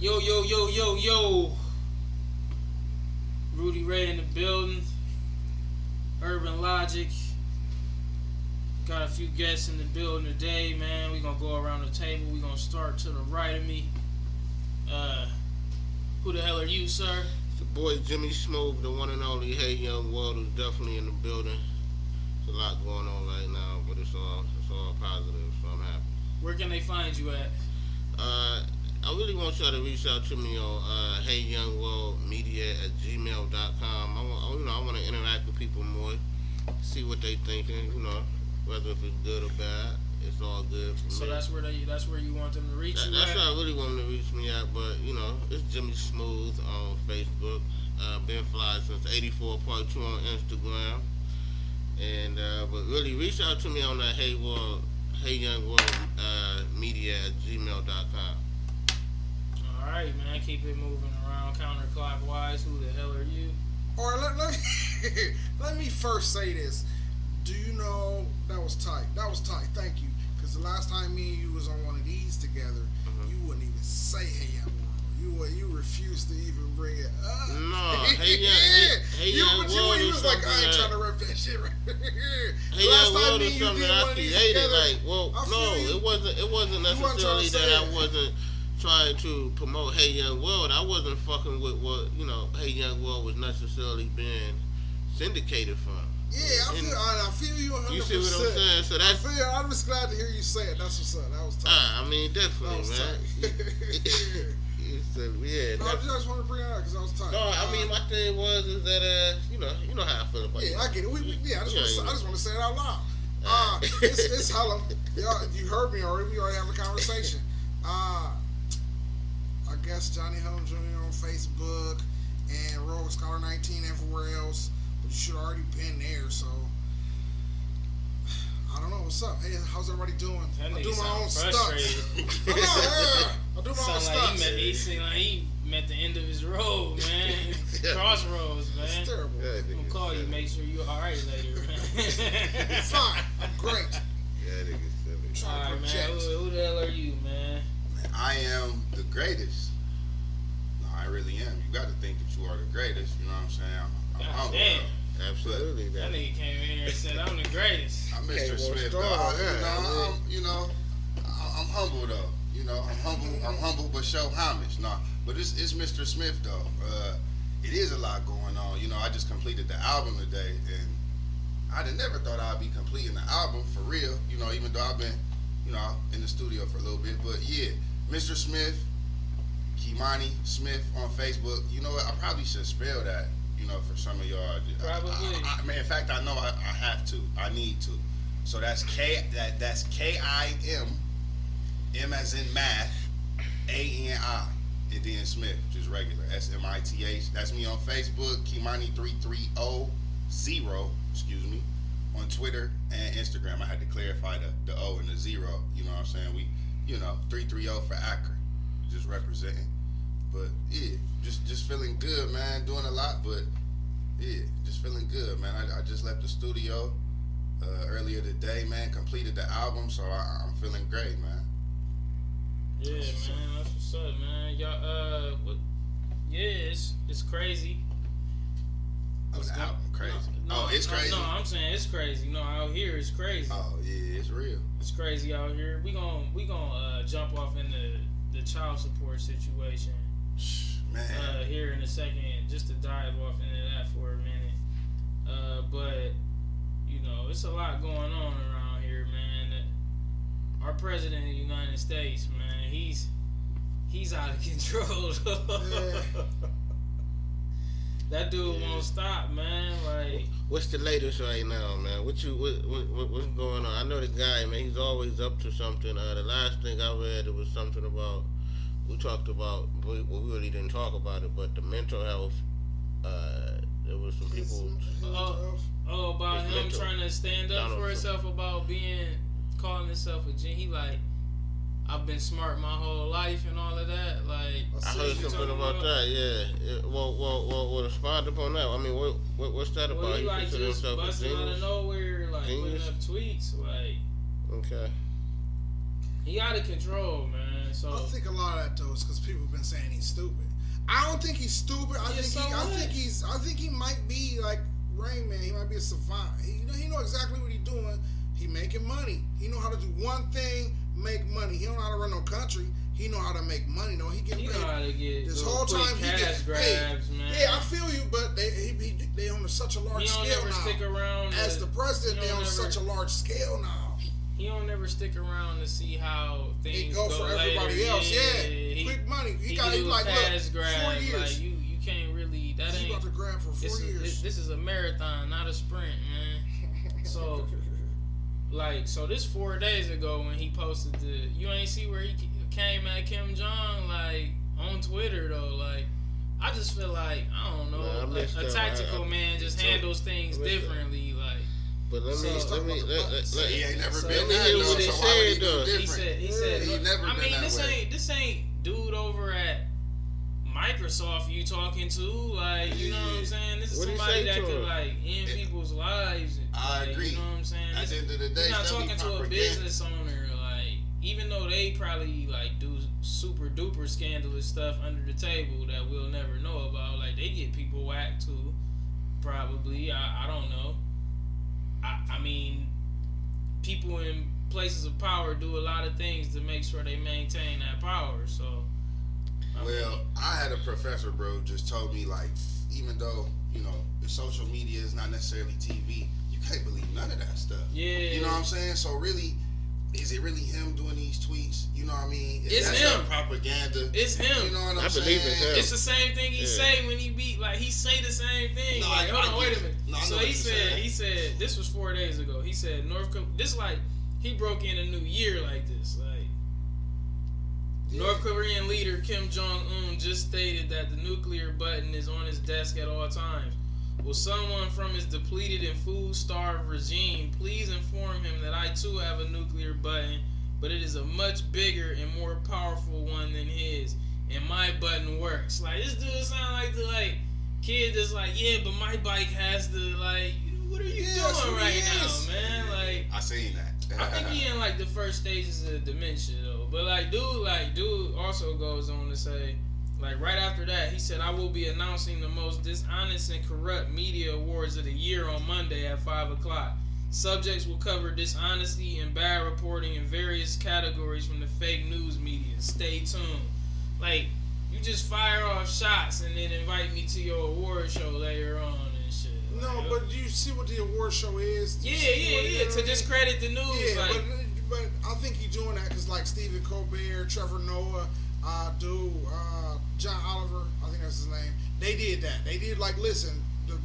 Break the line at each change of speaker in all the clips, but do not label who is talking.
Yo, yo, yo, yo, yo. Rudy Ray in the building. Urban Logic. Got a few guests in the building today, man. We're going to go around the table. We're going to start to the right of me. Uh, who the hell are you, sir?
The boy Jimmy Smooth, the one and only Hey Young World, is definitely in the building. There's a lot going on right now, but it's all it's all positive, so I'm happy.
Where can they find you at?
Uh, I really want y'all to reach out to me on uh, Hey Young World Media at gmail.com. I want, you know, I want to interact with people more, see what they thinking, you know, whether if it's good or bad. It's all good for
so
me.
So that's where they, that's where you want them to reach that, you.
That's
at?
where I really want them to reach me at. But you know, it's Jimmy Smooth on Facebook. Uh, been fly since '84 Part Two on Instagram. And uh, but really, reach out to me on that Hey World, Hey Young World uh, Media at gmail.com.
All right, man. Keep it moving around counterclockwise. Who the hell are you?
Or let, let, me, let me first say this. Do you know that was tight? That was tight. Thank you. Because the last time me and you was on one of these together, mm-hmm. you wouldn't even say "Hey Young World." You you refused to even bring it up.
No, Hey Young, hey, hey
you,
Young World
you was like, I ain't trying to rep that shit right Hey Young World is something that I created.
Together, like, well, no, it wasn't. It wasn't necessarily that I wasn't trying to promote Hey Young World, I wasn't fucking with what you know Hey Young World was necessarily being syndicated from.
Yeah, I feel, I, I feel you 100%.
You see what I'm saying? So that's.
I feel, I'm just glad to hear you say it. That's what's up. That was tough.
Uh, I mean, definitely, man.
so, yeah, no, I just want to bring it out because I was tired.
No, I mean, my thing was is that uh, you know, you know how I feel about
yeah, I get it. We, we, yeah, I just, yeah, want to, I just want to say it out loud. Uh, it's, it's hello. Y'all, you heard me already. We already have a conversation. Uh, guess Johnny Helm Jr. on Facebook and Rogue Scholar 19 everywhere else. But you should have already been there, so I don't know what's up. Hey, how's everybody doing?
That
I do my own
stuff.
I know, yeah. I do my
sound
own
like
stuff.
He met, he seemed like he met the end of his road, man. Crossroads, man.
It's terrible.
Yeah, I'm gonna call you, make sure you're all right later, man.
Fine, I'm great.
Yeah, nigga
silly. All right, man. Who, who the hell are you, man?
I am the greatest. No, I really am. You got to think that you are the greatest. You know what I'm saying? I'm, I'm
God damn.
Absolutely.
That nigga came in here and said, "I'm the greatest."
I'm Mr. Smith. Though. I, you know, I'm, you know, I'm humble though. You know, I'm humble. I'm humble, but show homage. Nah, but it's, it's Mr. Smith though. Uh, it is a lot going on. You know, I just completed the album today, and I would never thought I'd be completing the album for real. You know, even though I've been, you know, in the studio for a little bit. But yeah, Mr. Smith, Kimani Smith on Facebook. You know what? I probably should spell that. You know, for some of y'all.
Probably.
I, I, I mean, in fact, I know I, I have to. I need to. So that's K. That that's K I M. M as in math. A N I. And then Smith, just regular. S M I T H. That's me on Facebook. Kimani three three zero zero. Excuse me. On Twitter and Instagram. I had to clarify the, the O and the zero. You know what I'm saying? We you know, 330 for Akron, just representing. But yeah, just just feeling good, man. Doing a lot, but yeah, just feeling good, man. I, I just left the studio uh, earlier today, man. Completed the album, so I, am feeling great, man.
Yeah, that's man, that's what's up, man. Y'all, uh, what, yeah, it's it's crazy.
Oh, the album crazy. No, no, oh, it's
no,
crazy.
No, I'm saying it's crazy. No, out here it's crazy.
Oh yeah, it's real.
It's crazy out here. We gon' we gon' uh, jump off into the child support situation.
Man.
Uh, here in a second, just to dive off into that for a minute. Uh, but you know, it's a lot going on around here, man. Our president of the United States, man, he's he's out of control. that dude yeah. won't stop, man. Like,
what's the latest right now, man? What you what, what what's going on? I know the guy, man. He's always up to something. Uh, the last thing I read, it was something about we talked about. We, we really didn't talk about it, but the mental health. Uh, there was some people.
Oh, oh about him mental. trying to stand up for himself about being calling himself a gen. He like I've been smart my whole life and all of that. Like
I heard something about, that. Yeah. yeah. Well, well, well, well. Respond upon that. I mean, what, what what's that
well,
about?
He, he like just busting out of nowhere, like genius? putting up tweets, like.
Okay.
He out of control, man. Man. So
I think a lot of that though is because people have been saying he's stupid. I don't think he's stupid. I
Yeah,
think
so
he, I think he's I think he might be like Rain Man. He might be a savant. He you know he know exactly what he's doing. He making money. He know how to do one thing, make money. He don't know how to run no country. He know how to make money. No, he getting
he
paid.
know how to get
This whole time he gets
man.
Yeah, I feel you, but they he, he, they on such a large scale now.
stick around.
As the president, they on
never-
such a large scale now.
He don't ever stick around to see how things
He go for
later.
everybody else. Yeah,
he,
quick money. He,
he
got
do
he
a
like look
pass
four years.
Like you, you can't really. That
he
ain't.
about to grab for four
This is,
years.
this, this is a marathon, not a sprint, man. So, like, so this four days ago when he posted the, you ain't see where he came at Kim Jong like on Twitter though, like. I just feel like I don't know.
Nah, I
a-
missed
a,
that.
tactical
I- I-
man just
me too.
handles things
differently. that.
Differently. Like
But let me
So-
let me let, let,
So
let,
he ain't never
So
been
let me
that
hear
though,
what he
so why would he
said, though.
he said, he said,
he never
I
been
mean,
that
this
way.
ain't this ain't dude over at Microsoft you talking to, like, you know what I'm saying? This is
What'd
somebody that could like end
Yeah.
people's lives.
I
like,
agree.
You know what I'm saying?
At
This-
the end of the day,
You're not talking to a business owner, like even though they probably like do super duper scandalous stuff under the table that we'll never know about. Like they get people whacked too, probably. I, I don't know. I I mean, people in places of power do a lot of things to make sure they maintain that power. So. I
Well,
mean,
I had a professor, bro, just told me like, even though you know the social media is not necessarily TV, you can't believe none of that stuff.
yeah,
You know what I'm saying? So really, is it really him doing these tweets? You know what I mean? Is
It's
that
him.
propaganda?
It's him.
You know what I'm
I
saying?
believe it's him.
It's the same thing he
Yeah.
say when he beat like he say the same thing.
No,
like,
I-
hold
I
on, wait
get
a
it.
minute.
No,
so he said
saying.
he said this was four days ago. He said North Korea. This like he broke in a new year like this. Like North Korean leader Kim Jong Un just stated that the nuclear button is on his desk at all times. Will someone from his depleted and food-starved regime please inform him that I too have a nuclear button, but it is a much bigger and more powerful one than his, and my button works. Like this dude sound like the like kid that's like, yeah, but my bike has the like. What are you
Yeah,
doing right now, man? Like.
I seen that.
I think he in like the first stages of dementia though. But like dude, like dude also goes on to say, like right after that, he said I will be announcing the most dishonest and corrupt media awards of the year on Monday at five o'clock. Subjects will cover dishonesty and bad reporting in various categories from the fake news media. Stay tuned. Like you just fire off shots and then invite me to your award show later on and shit.
No,
Like,
but do you see what the award show is? Do
yeah, yeah, yeah. To discredit the news,
Yeah,
like.
but but I think he's doing that because like Stephen Colbert, Trevor Noah, uh, dude, uh, John Oliver, I think that's his name. They did that. They did like listen, the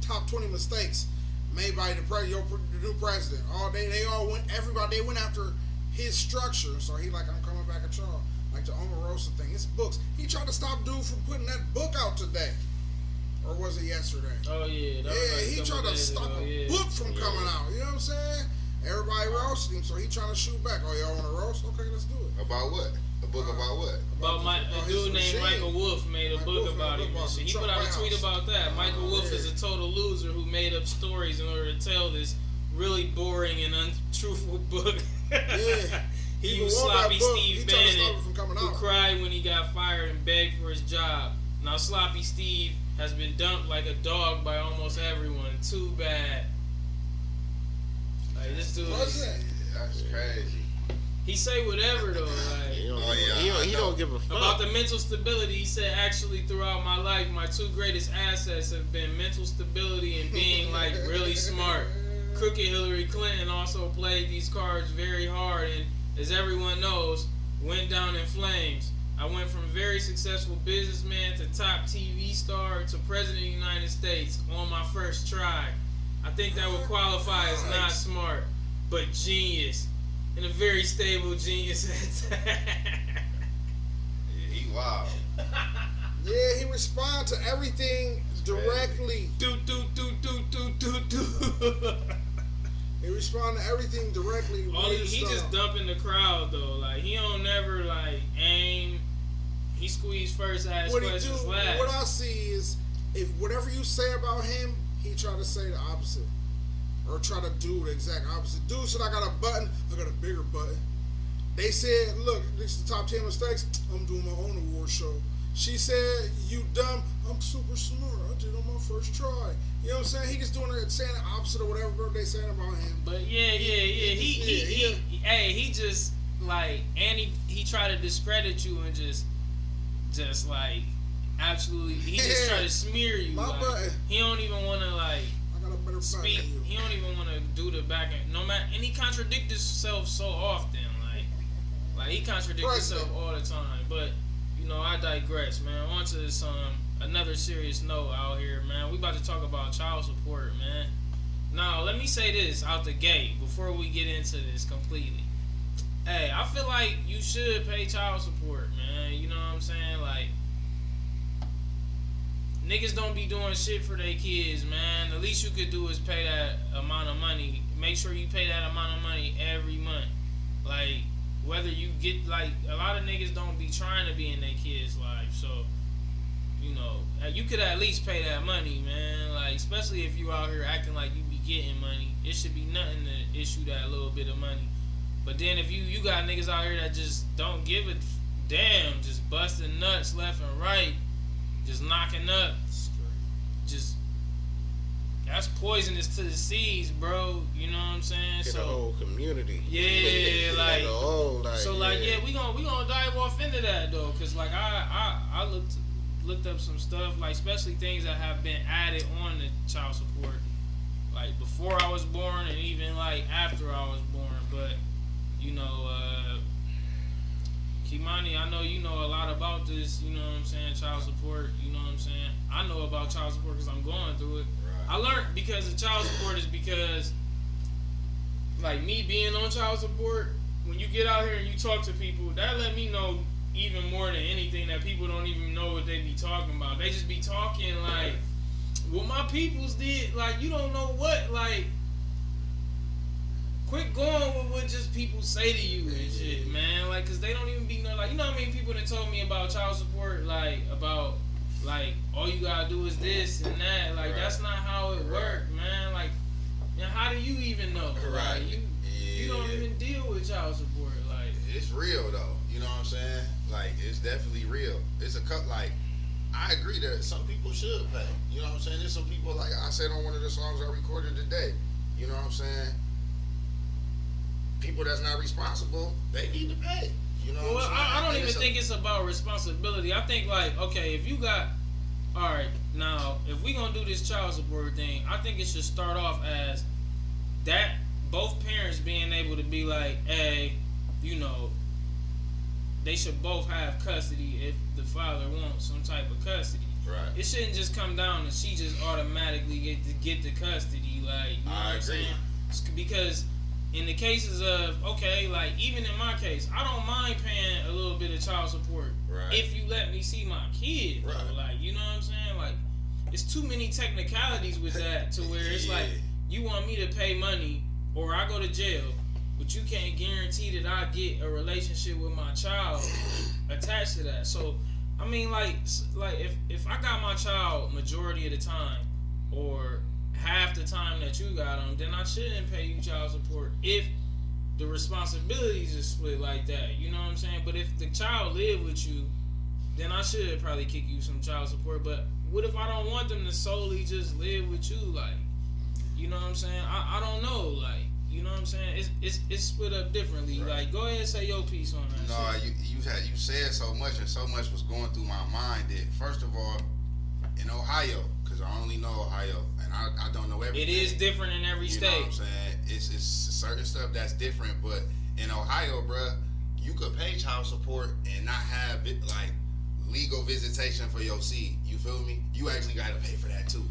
top twenty mistakes made by the pre- your, pre- the new president. All they they all went everybody they went after his structure. So he like I'm coming back at y'all. Like the Omarosa thing, it's books. He tried to stop dude from putting that book out today, or was it yesterday?
Oh yeah, that was
Yeah,
like
he tried to stop
ago,
a
yeah.
book from coming out. You know what I'm saying? Everybody roasted him, so he trying to shoot back. Oh, y'all want to roast? Okay, let's do it.
About what? A book about what?
About my, a
his
dude named. Michael Wolff made a book
Wolff
about him. and
about
shit. He put out a tweet about that. Michael
Oh,
Wolff
yeah.
is a total loser who made up stories in order to tell this really boring and untruthful book.
Yeah.
he used sloppy
book.
Steve
He tried to stop
Bannon,
it from coming
who
out.
cried when he got fired and begged for his job. Now sloppy Steve has been dumped like a dog by almost everyone. Too bad. Like this dude.
What's that?
That's crazy.
He say whatever though. Like
He don't,
Oh, yeah,
he don't, he don't give a fuck.
About the mental stability, he said, actually, throughout my life, my two greatest assets have been mental stability and being like really smart. Crooked Hillary Clinton also played these cards very hard and, as everyone knows, went down in flames. I went from very successful businessman to top TV star to president of the United States on my first try. I think that would qualify as not smart, but genius. And a very stable genius at.
Yeah, he wild.
Yeah, he respond to everything directly.
do do do do do do do.
He respond to everything directly.
All he, he
stuff.
just dumping the crowd though. Like he don't never like aim. He squeeze first, ask
what he do,
last.
what I see is if whatever you say about him, he try to say the opposite. Or try to do the exact opposite. Dude said I got a button, I got a bigger button. They said, look, this is the top 10 mistakes. I'm doing my own award show. She said, you dumb. I'm super smart. I did it on my first try. You know what I'm saying? He just doing it, saying the opposite of whatever they saying about him.
But yeah, yeah, yeah. He, he, he, he, he hey, he just like, and he, he tried to discredit you and just, just like, absolutely, he just try to smear you. My like, He don't even want to like speak. He don't even want to do the back end. No matter, and he contradicts himself so often. Like, like he contradicts himself all the time. But you know, I digress, man. On to some um, another serious note out here, man. We about to talk about child support, man. Now, let me say this out the gate before we get into this completely. Hey, I feel like you should pay child support, man. You know what I'm saying? Like, niggas don't be doing shit for their kids, man. The least you could do is pay that amount of money. Make sure you pay that amount of money every month. Like whether you get like a lot of niggas don't be trying to be in their kids' life, so you know uh, you could at least pay that money, man. Like especially if you out here acting like you be getting money, it should be nothing to issue that little bit of money. But then if you you got niggas out here that just don't give a damn, just busting nuts left and right just knocking up, just that's poisonous to the seeds, bro. You know what I'm saying?
so the whole community.
Yeah, like, whole, like, so like yeah. yeah, we gonna we gonna dive off into that though, cause like I I I looked looked up some stuff like especially things that have been added on the child support, like before I was born and even like after I was born. But you know, uh, Kimani, I know you know a lot about this, you know what I'm saying, child support, you know what I'm saying? I know about child support because I'm going through it. Right. I learned because of child support is because, like me being on child support, when you get out here and you talk to people, that let me know even more than anything that people don't even know what they be talking about. They just be talking like, what my peoples did, like, you don't know what, like, quit going with what just people say to you and shit, man. Like, cause they don't even be know. Like, you know how many people that told me about child support, like about like all you gotta do is this and that. Like, right. that's not how it right. worked, man. Like, man, how do you even know? Right. Like, you yeah. you don't even deal with child support. Like,
it's real though. You know what I'm saying? Like, it's definitely real. It's a cut. Like, I agree that some people should pay. You know what I'm saying? There's some people like I said on one of the songs I recorded today. You know what I'm saying? People that's not responsible, they need to pay. You know.
Well, I, I, don't even think it's about responsibility. I think like, okay, if you got, all right, now if we gonna do this child support thing, I think it should start off as that both parents being able to be like, hey, you know, they should both have custody if the father wants some type of custody.
Right.
It shouldn't just come down and she just automatically get to get the custody. Like, you know I what I'm agree. saying? Because in the cases of okay, like even in my case, I don't mind paying a little bit of child support right. if you let me see my kid. Right. Like you know what I'm saying? Like it's too many technicalities with that to where it's yeah. like you want me to pay money or I go to jail, but you can't guarantee that I get a relationship with my child attached to that. So I mean, like like if if I got my child majority of the time, or half the time that you got them, then I shouldn't pay you child support if the responsibilities is split like that. You know what I'm saying? But if the child live with you, then I should probably kick you some child support. But what if I don't want them to solely just live with you? Like, you know what I'm saying? I, I don't know. Like, you know what I'm saying? It's it's, it's split up differently. Right. Like, go ahead and say your piece on that.
No, shit. you you had you said so much and so much was going through my mind that first of all, in Ohio, because I only know Ohio, and I, I don't know everything.
It is different in every
you
state.
Know what I'm saying it's it's certain stuff that's different, but in Ohio, bruh, you could pay child support and not have it like legal visitation for your seed. You feel me? You actually got to pay for that too.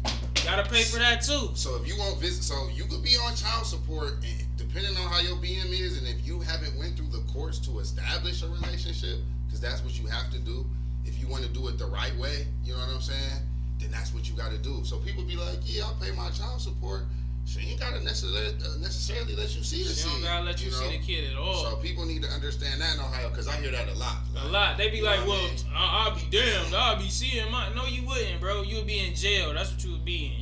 Got to pay for that too.
So if you want visit, so you could be on child support, and depending on how your BM is, and if you haven't went through the courts to establish a relationship, because that's what you have to do. If you want to do it the right way, you know what I'm saying? Then that's what you got to do. So people be like, yeah, I'll pay my child support. She ain't gotta necessarily, uh, necessarily let you see the
she don't gotta let you, you know? see the kid at all.
So people need to understand that in Ohio because I hear that a lot.
Like, a lot. They be like, "Well, I mean? I'll, be damned. I'll be seeing my." No, you wouldn't, bro. You would be in jail. That's what you would be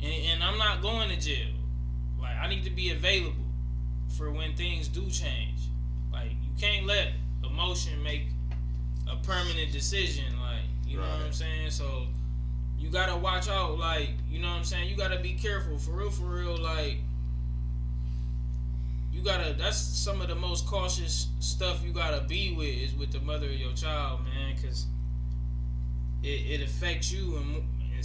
in. And, and I'm not going to jail. Like I need to be available for when things do change. Like you can't let emotion make a permanent decision. Like you right. know what I'm saying. So you gotta watch out. Like you know what I'm saying. You gotta be careful for real. For real. Like you gotta. That's some of the most cautious stuff you gotta be with is with the mother of your child, man, because it, it affects you in, in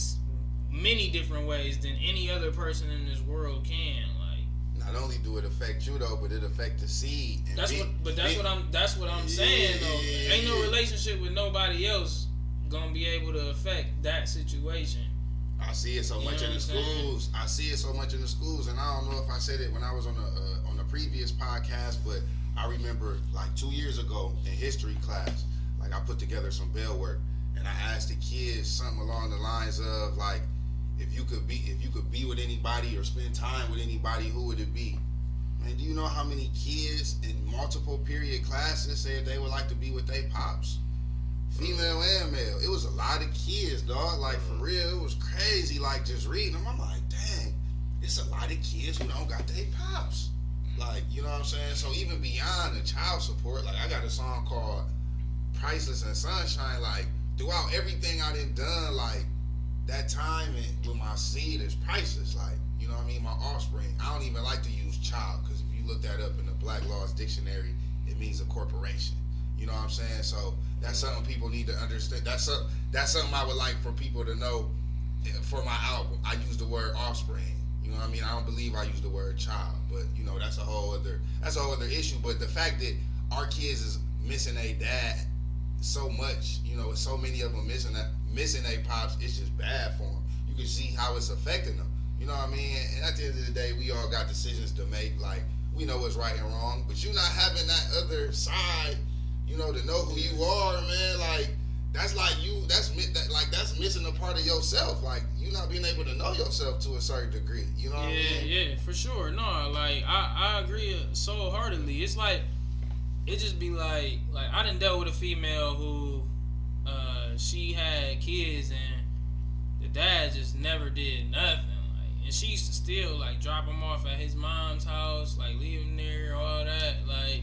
many different ways than any other person in this world can Like,
not only do it affect you though, but it affect the seed.
that's be, what, but that's be, what I'm. That's what I'm saying though. Yeah, Ain't no relationship with nobody else gonna be able to affect that situation.
I see it so you much in the schools. I see it so much in the schools, and I don't know if I said it when I was on the uh, on the previous podcast, but I remember like two years ago in history class, like I put together some bell work, and I asked the kids something along the lines of like if you could be if you could be with anybody or spend time with anybody, who would it be? Man, do you know how many kids in multiple period classes said they would like to be with their pops? Female and male. It was a lot of kids, dog. Like for real, it was crazy. Like just reading them, I'm like, dang, it's a lot of kids who don't got their pops. Like, you know what I'm saying? So even beyond the child support, like I got a song called Priceless and Sunshine. Like throughout everything I done done, like that time with my seed is priceless. Like, you know what I mean? My offspring. I don't even like to use child because if you look that up in the Black's Law Dictionary, it means a corporation. You know what I'm saying? So that's something people need to understand. That's a, that's something I would like for people to know. For my album, I use the word offspring. You know what I mean? I don't believe I use the word child, but you know that's a whole other that's a whole other issue. But the fact that our kids is missing a dad so much, you know, so many of them missing that missing a pops, it's just bad for them. You can see how it's affecting them. You know what I mean? And at the end of the day, we all got decisions to make. Like we know what's right and wrong, but you not having that other side, you know, to know who you are, man. Like that's like you. That's that, like that's missing a part of yourself. Like you not being able to know yourself to a certain degree. You know? yeah, I
mean? yeah, for sure. No, like I I agree so heartedly. It's like it just be like like I didn't deal with a female who uh she had kids and the dad just never did nothing like and she used to still like drop him off at his mom's house like leave him there all that like like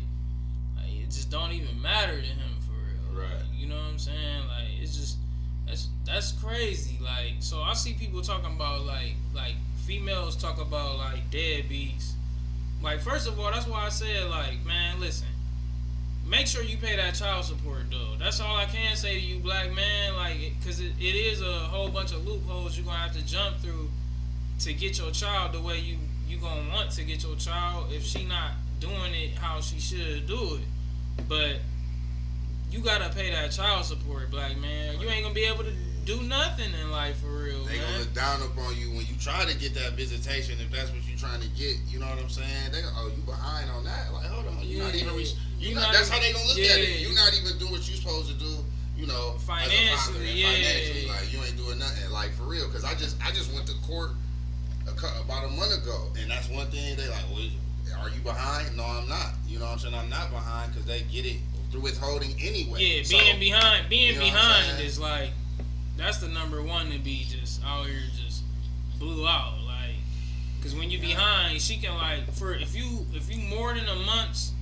it just don't even matter to him for real
right like,
you know what I'm saying like it's just that's that's crazy like so I see people talking about like like females talk about like deadbeats like first of all that's why I said like man listen make sure you pay that child support though. That's all I can say to you, black man. Like, cause it, it is a whole bunch of loopholes you're gonna have to jump through to get your child the way you you gonna want to get your child if she not doing it how she should do it. But you gotta pay that child support, black man. You ain't gonna be able to do nothing in life for real.
They
man.
gonna look down upon you when you try to get that visitation if that's what you're trying to get. You know what I'm saying? They go, oh, you behind on that? Like, hold on, you're yeah. not even. Re- you not, that's how they gonna look yeah. at it. You're not even doing what you're supposed to do. You know,
financially, yeah.
Financially, like you ain't doing nothing. Like for real, because I just I just went to court a, about a month ago, and that's one thing they like. Well, are you behind? No, I'm not. You know what I'm saying? I'm not behind because they get it through withholding anyway.
Yeah, being behind, being you know behind is like that's the number one to be just out here just blew out like because when you're behind she can like for if you if you more than a month's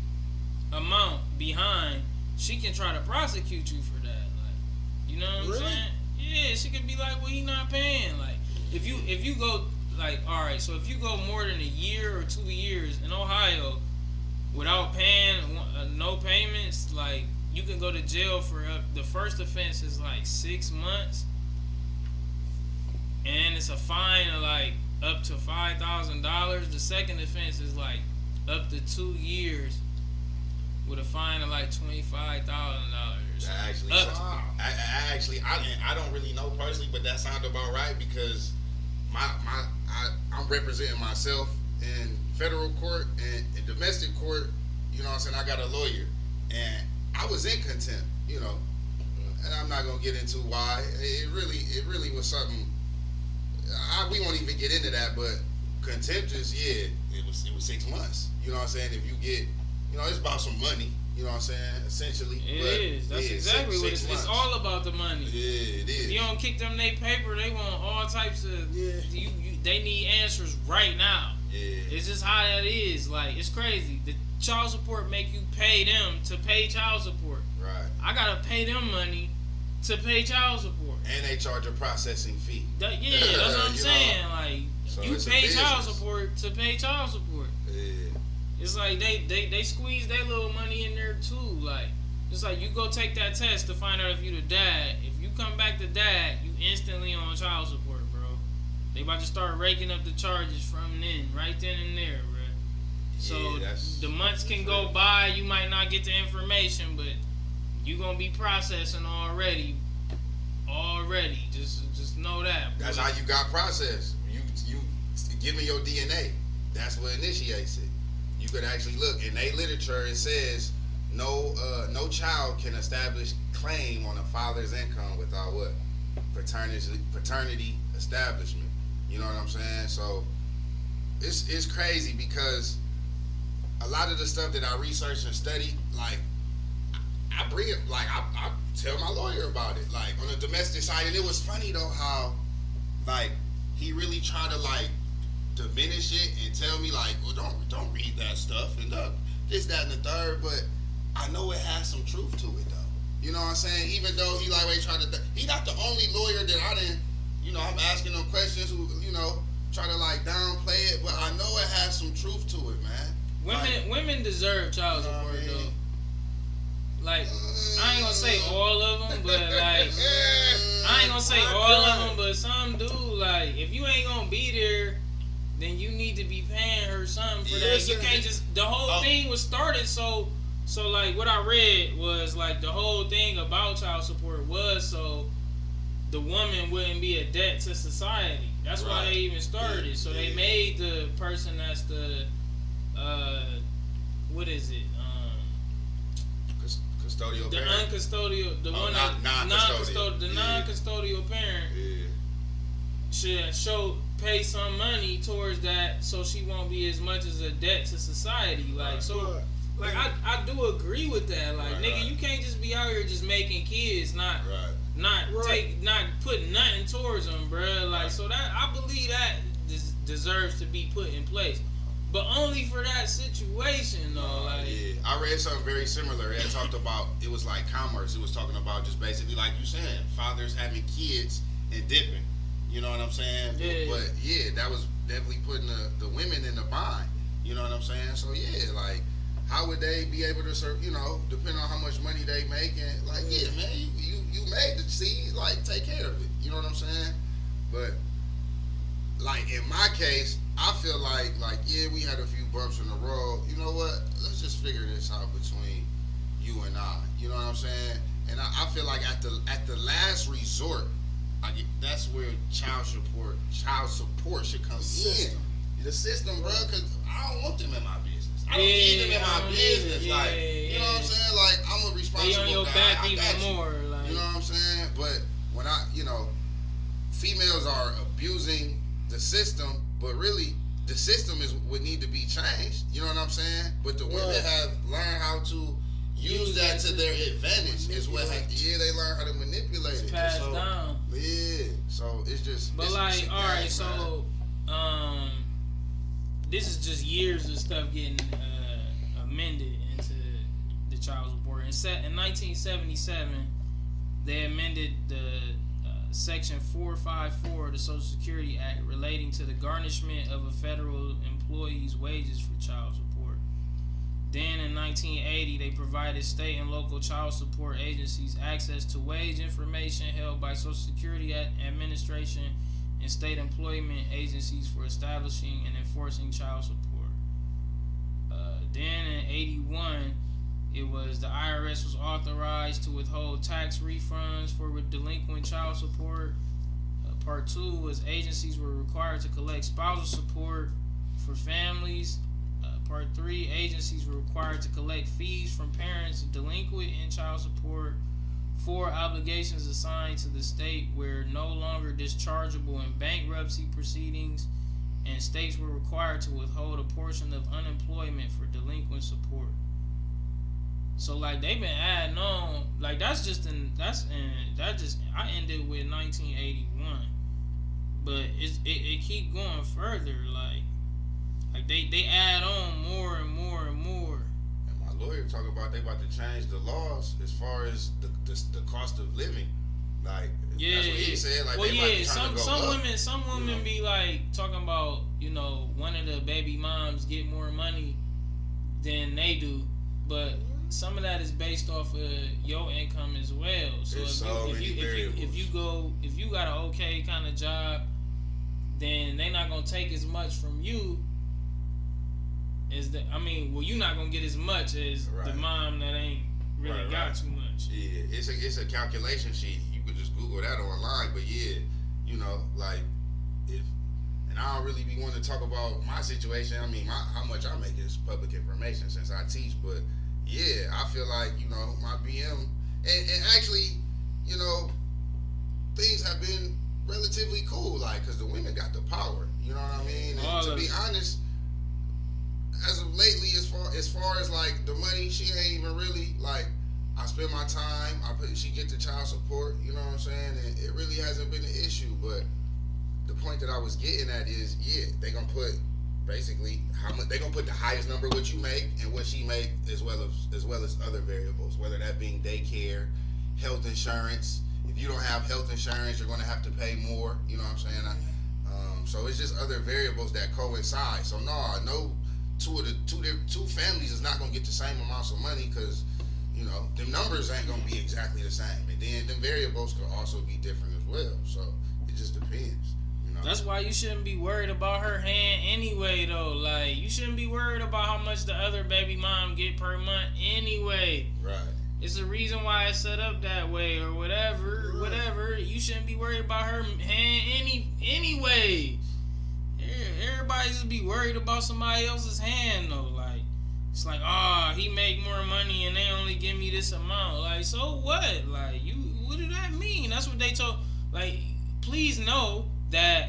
amount behind she can try to prosecute you for that like you know what i'm saying yeah she could be like well he not paying like if you if you go like all right so if you go more than a year or two years in ohio without paying uh, no payments like you can go to jail for uh, the first offense is like six months, and it's a fine of like up to five thousand dollars. The second offense is like up to two years with a fine of like twenty five thousand dollars.
Actually, I, I, actually, I, I don't really know personally, but that sounds about right because my my I'm representing myself in federal court and in domestic court. You know what I'm saying? I got a lawyer, and I was in contempt, you know, and I'm not gonna get into why. It really, it really was something. I, we won't even get into that, but contempt is yeah, it was it was six months. You know what I'm saying? If you get, you know, it's about some money. You know what I'm saying? Essentially,
it but, is. That's yeah, exactly six, what it's, it's, all about. The money.
Yeah, it is.
If you don't kick them they paper, they want all types of. Yeah. You, you, they need answers right now.
Yeah.
It's just how that is. Like it's crazy. The child support make you pay them to pay child support.
Right.
I gotta pay them money to pay child support.
And they charge a processing fee.
That, yeah, that's what I'm saying.
know?
Like
So
you pay child support to pay child support.
Yeah.
It's like they they they squeeze their little money in there too. Like it's like you go take that test to find out if you the dad. If you come back to dad, you instantly on child support, bro. They about to start raking up the charges from then, right then and there, bro. So
Yeah,
the months can go by, you might not get the information, but you gonna be processing already. Already, just just know that.
That's how you got processed. You you giving your DNA. That's what initiates it. Could actually look in a literature. It says no uh, no child can establish claim on a father's income without what paternity paternity establishment. You know what I'm saying? So it's it's crazy because a lot of the stuff that I research and study, like I bring it, like I, I tell my lawyer about it, like on the domestic side, and it was funny though how, like, he really tried to like diminish it and tell me like, well, don't don't read that stuff and uh, this, that, and the third, but I know it has some truth to it though. You know what I'm saying? Even though he like, wait, try to, he not the only lawyer that I didn't, you know, I'm asking him questions who, you know, try to like downplay it, but I know it has some truth to it, man.
Women
Like,
women deserve child
You know
support
I mean?
though. Like I ain't gonna say all of them, but like I ain't gonna say all of them, but some do. Like if you ain't gonna be there, then you need to be paying her something for that. You can't just. The whole
Oh.
thing was started so. So like what I read was like the whole thing about child support was so the woman wouldn't be a debt to society. That's why they even started it. So they
Yeah.
made the person that's the uh what is it? Um
custodial
the
parent.
uncustodial, the
Oh,
one
non-
that
non-custodial.
non-custodial, the
Yeah.
non-custodial parent
yeah.
should show pay some money towards that, so she won't be as much as a debt to society. Like so,
But,
like I, I do agree with that. Like
Right,
nigga,
right.
you can't just be out here just making kids, not
Right.
not
Right.
take not putting nothing towards them, bruh. Like
Right.
so that I believe that des- deserves to be put in place, but only for that situation though. Like
yeah, I read something very similar. It talked about it was like commerce. It was talking about just basically like you saying, fathers having kids and dipping. You know what I'm saying?
Yeah.
But yeah, that was definitely putting the, the women in the bind. You know what I'm saying? So yeah, like how would they be able to serve? You know, depending on how much money they make, and like yeah, man, you you, you made the seed, like take care of it. You know what I'm saying? But like in my case, I feel like like yeah, we had a few bumps in the road. You know what? Let's just figure this out between you and I. You know what I'm saying? And I, I feel like at the at the last resort, that's where child support child support should come
System.
in. The system, bro, because I don't want them in my business. I don't
Yeah,
need them in my
don't
business.
either.
like,
Yeah,
you know what I'm saying? Like, I'm a
they
responsible
on your
guy.
back
I got
even
you.
more. Like
You know what I'm saying? But when I, you know, females are abusing the system, but really the system is would need to be changed. You know what I'm saying? But the women
Right.
have learned how to use,
Use
that
that
to
to
their advantage. Is what,
manipulate.
yeah, they learn how to manipulate
it's
it.
passed
so,
down.
Yeah. So it's just.
But
it's,
like,
it's
all right,
game,
so um, this is just years of stuff getting uh, amended into the child support. In, set, in 1977, they amended the uh, section 454 of the Social Security Act relating to the garnishment of a federal employee's wages for child support. Then in 1980, they provided state and local child support agencies access to wage information held by Social Security Administration and state employment agencies for establishing and enforcing child support. Uh, then in 81, it was the IRS was authorized to withhold tax refunds for delinquent child support. Uh, part two was agencies were required to collect spousal support for families. Part three, agencies were required to collect fees from parents delinquent in child support. for obligations assigned to the state were no longer dischargeable in bankruptcy proceedings, and states were required to withhold a portion of unemployment for delinquent support. So like they've been adding on, like that's just in that's in that just I ended with 1981, but it's it, it keep going further. Like Like they they add on more and more and more.
And my lawyer talking about they about to change the laws as far as the the, the cost of living. Like yeah, that's what he said. Like
well,
yeah,
some some up, women some women you know? be like talking about you know one of the baby moms get more money than they do, but some of that is based off of your income as well. So if, so you, if, you, if you if you go if you got an okay kind of job, then they're not gonna take as much from you as the. I mean, well, you're not gonna get as much as right. the mom that ain't really right, got right. too much.
Yeah, it's a it's a calculation sheet. You could just Google that online, but yeah, you know, like if and I don't really be wanting to talk about my situation. I mean, my, how much I make is public information since I teach, but yeah, I feel like you know my BM, and, and actually, you know, things have been relatively cool, like because the women got the power. You know what I mean? And to be honest, as of lately, as far as far as like the money, she ain't even really like. I spend my time. I put she get the child support. You know what I'm saying? And it really hasn't been an issue. But the point that I was getting at is, yeah, they gonna put basically how much they gonna put the highest number what you make and what she make as well as as well as other variables, whether that being daycare, health insurance. If you don't have health insurance, you're gonna have to pay more. You know what I'm saying? I, um, so it's just other variables that coincide. So no, no, two of the two two families is not gonna get the same amounts of money because you know the numbers ain't gonna be exactly the same, and then the variables could also be different as well. So it just depends.
That's why you shouldn't be worried about her hand anyway, though. Like you shouldn't be worried about how much the other baby mom get per month anyway.
Right.
It's the reason why it's set up that way or whatever, right. whatever. You shouldn't be worried about her hand any anyway. Everybody just be worried about somebody else's hand though. Like it's like, oh, he make more money and they only give me this amount. Like, so what? Like, you, what do that mean? That's what they told. Like, please know that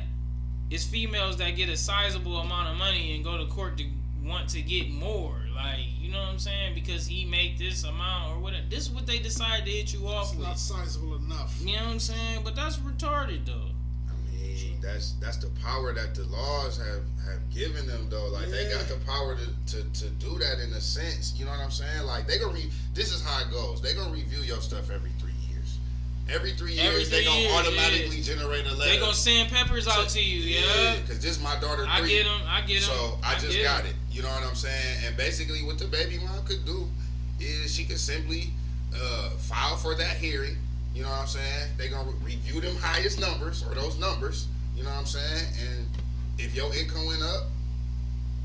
it's females that get a sizable amount of money and go to court to want to get more. Like, you know what I'm saying? Because he make this amount or whatever. This is what they decide to hit you off
it's
with.
not sizable enough.
You know what I'm saying? But that's retarded though.
That's that's the power that the laws have have given them though. Like yeah. they got the power to, to to do that in a sense. You know what I'm saying? Like they gonna re- this is how it goes. They gonna review your stuff every three years. Every three years, Every three they gonna years, automatically yeah. generate a letter.
They gonna send peppers out to you, yeah.
Because this my daughter. Three,
I get them. I get them.
So I, I just got them. it. You know what I'm saying? And basically, what the baby mom could do is she could simply uh, file for that hearing. You know what I'm saying? They gonna review them highest numbers or those numbers. You know what I'm saying? And if your income went up,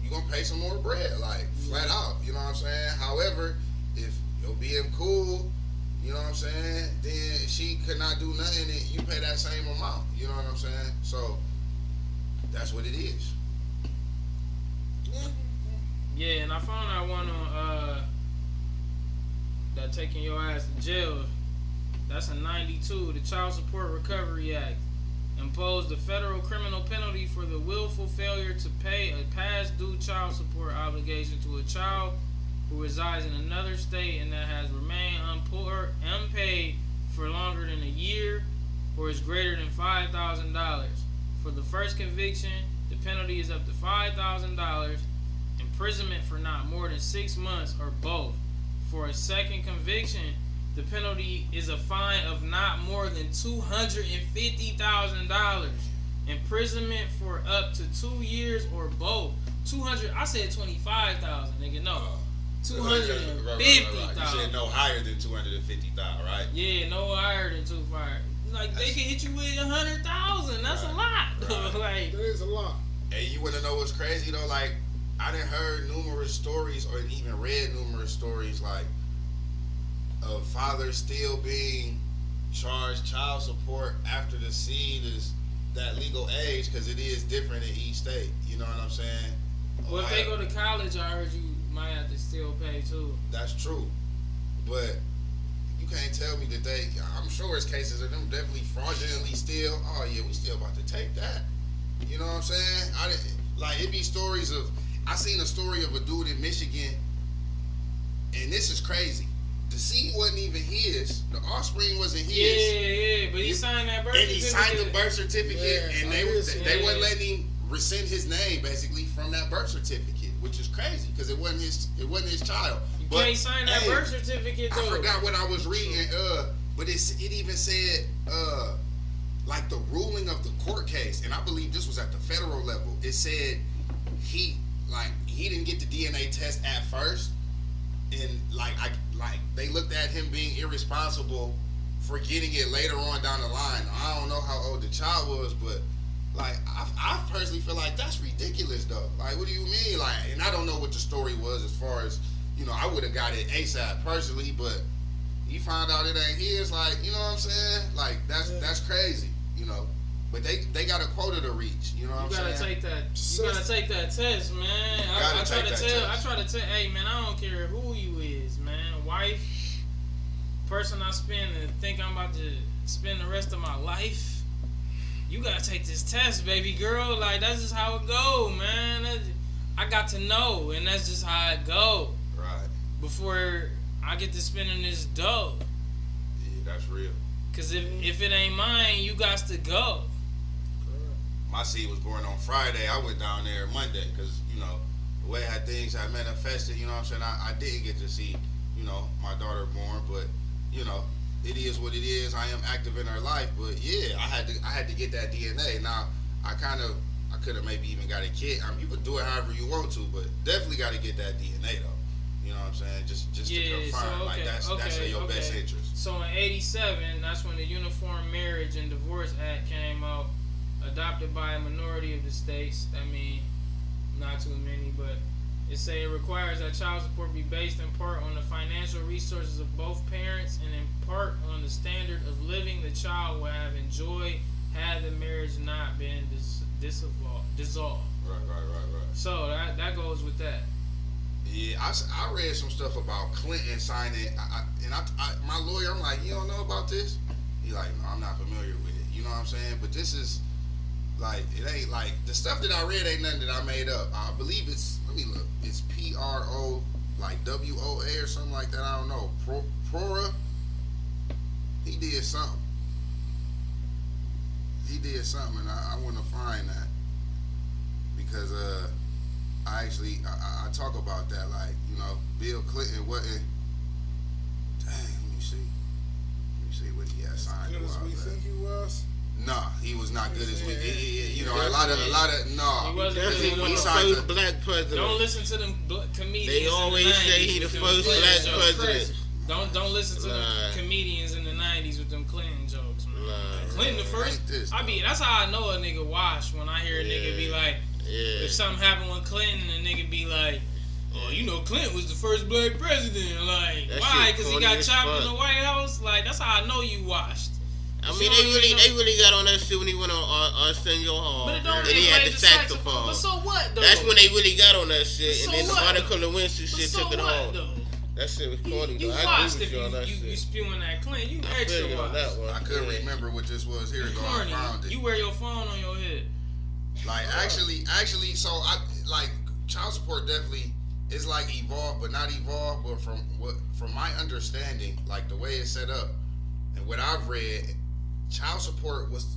you gonna pay some more bread, like flat out. You know what I'm saying? However, if you're being cool you know what I'm saying? Then she could not do nothing and you pay that same amount. You know what I'm saying? So that's what it is.
Yeah, and I found out one on uh that taking your ass to jail. That's a 92, the Child Support Recovery Act. Imposed a federal criminal penalty for the willful failure to pay a past due child support obligation to a child who resides in another state and that has remained unpaid for longer than a year or is greater than $5,000. For the first conviction, the penalty is up to $5,000, imprisonment for not more than six months, or both. For a second conviction, the penalty is a fine of not more than $250,000. Imprisonment for up to two years or both. 200 I said 25,000, nigga. No. Oh. Two hundred and fifty thousand.
You said no higher than two hundred and fifty thousand, right?
Yeah, no higher than two five. Like they can hit you with a hundred thousand. That's right. a lot. Right. like
that is a lot.
And you want to know what's crazy though? Like I didn't heard numerous stories or even read numerous stories like of father still being charged child support after the seed is that legal age because it is different in each state. You know what I'm saying?
Well, if they go to college, I heard you might have to still pay too.
That's true, but you can't tell me that they. I'm sure it's cases of them definitely fraudulently still. Oh yeah, we still about to take that. You know what I'm saying? I didn't like it. Be stories of. I seen a story of a dude in Michigan, and this is crazy. The seed wasn't even his. The offspring wasn't his.
Yeah, yeah, but he, he signed that birth
and
certificate.
And he signed the birth certificate, yeah, and they, they, they yeah. wasn't letting him rescind his name basically from that birth certificate, which is crazy because it wasn't his it wasn't his child.
You but, can't sign that hey, birth certificate though.
I forgot what I was reading, uh, but it it even said uh, like the ruling of the court case, and I believe this was at the federal level. It said he like he didn't get the DNA test at first, and like I like they looked at him being irresponsible for getting it later on down the line. I don't know how old the child was, but like I, I personally feel like that's ridiculous though. Like what do you mean? Like and I don't know what the story was as far as you know. I would have got it ASAP personally, but he found out it ain't his. Like you know what I'm saying? Like that's that's crazy. You know. But they they got a quota to reach. You know what
you
I'm
gotta
saying?
Take that, you gotta take that test, man. I, I try to tell. Test. I try to tell. Hey, man, I don't care who you is, man. Wife, person I spend and think I'm about to spend the rest of my life you gotta take this test, baby girl. Like that's just how it go, man. That's, I got to know, and that's just how it go.
Right.
Before I get to spending this dough.
Yeah, that's real.
Cause if if it ain't mine, you got to go.
My seed was born on Friday. I went down there Monday because you know the way how things had manifested. You know what I'm saying? I, I didn't get to see you know my daughter born, but you know it is what it is. I am active in her life, but yeah, I had to I had to get that DNA. Now I kind of I could have maybe even got a kid. I mean, you could do it however you want to, but definitely got to get that DNA though. You know what I'm saying? Just just yeah, to confirm, so, okay, like that's okay, that's in your okay. best interest.
So in '87, that's when the Uniform Marriage and Divorce Act came out, adopted by a minority of the states. I mean, not too many, but it say it requires that child support be based in part on the financial resources of both parents and in part on the standard of living the child will have enjoyed had the marriage not been dis- dissolved.
Right, right, right, right.
So that that goes with that.
Yeah, I, I read some stuff about Clinton signing, I, I, and I, I, my lawyer, I'm like, you don't know about this? He like, no, I'm not familiar with it. You know what I'm saying? But this is like it ain't like the stuff that I read ain't nothing that I made up. I believe it's let me look. It's P R O like W O A or something like that. I don't know. Pro, Prora. He did something. He did something, and I, I want to find that because uh, I actually I, I, talk about that. Like you know, Bill Clinton wasn't. Dang, let me see. Let me see what he had signed.
As good as we think he was.
Nah, he was not good as we. You know, a lot of a lot of no.
He wasn't he,
he, he first black president.
Don't listen to them comedians.
They always the say he the first black president.
Don't don't listen to the comedians in the '90s with them Clinton jokes, man. Nah, Clinton the first. This, I mean, that's how I know a nigga washed when I hear a yeah, nigga be like, yeah. if something happened with Clinton, a nigga be like. Oh, you know, Clinton was the first black president. Like, that why? Because he got chopped in the White House. Like, that's how I know you washed.
I mean, they really, they really got on that shit when he went on uh, Arsenio Hall.
But it don't
and he had the
saxophone. But so what, though?
That's when they really got on that shit.
So
and then
what?
the Monica Lewinsky shit
so
took it
off.
That shit was corny,
you,
though.
You
I
agree
with you on that
you,
shit.
You spewing that clean. You I extra
on that one.
I couldn't
yeah.
remember what this was. Here, go. I found it.
You wear your phone on your head.
Like, actually, actually, so I, like, child support definitely is like evolved, but not evolved. But from what, from my understanding, like the way it's set up, and what I've read, child support was